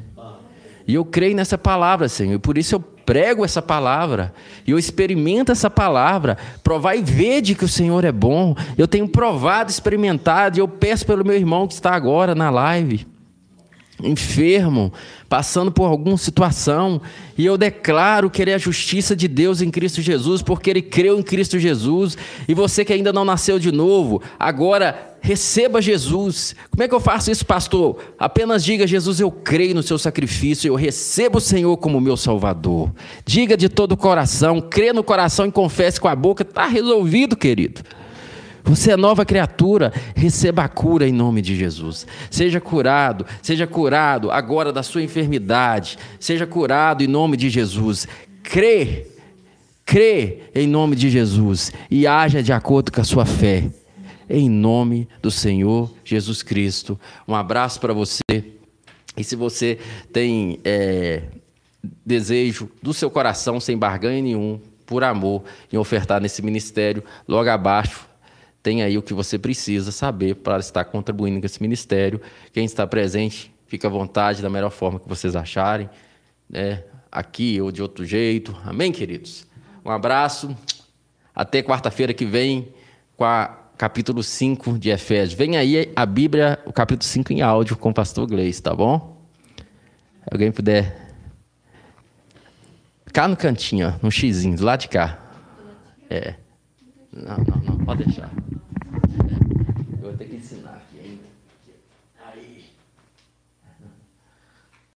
E eu creio nessa palavra, Senhor, e por isso eu prego essa palavra, e eu experimento essa palavra, provar e ver de que o Senhor é bom. Eu tenho provado, experimentado, e eu peço pelo meu irmão que está agora na live enfermo, passando por alguma situação, e eu declaro querer a justiça de Deus em Cristo Jesus, porque ele creu em Cristo Jesus, e você que ainda não nasceu de novo, agora receba Jesus. Como é que eu faço isso, pastor? Apenas diga: Jesus, eu creio no seu sacrifício, eu recebo o Senhor como meu Salvador. Diga de todo o coração, crê no coração e confesse com a boca, está resolvido, querido. Você é nova criatura, receba a cura em nome de Jesus. Seja curado, seja curado agora da sua enfermidade, seja curado em nome de Jesus. Crê, crê em nome de Jesus e haja de acordo com a sua fé. Em nome do Senhor Jesus Cristo. Um abraço para você. E se você tem é, desejo do seu coração, sem barganha nenhum, por amor, em ofertar nesse ministério, logo abaixo tem aí o que você precisa saber para estar contribuindo com esse ministério. Quem está presente, fica à vontade da melhor forma que vocês acharem, né? aqui ou de outro jeito. Amém, queridos? Um abraço. Até quarta-feira que vem com a capítulo 5 de Efésios. Vem aí a Bíblia, o capítulo 5 em áudio com o pastor Gleice, tá bom? Alguém puder. Cá no cantinho, ó, no xizinho, do lado de cá. É. Não, não, não, pode deixar.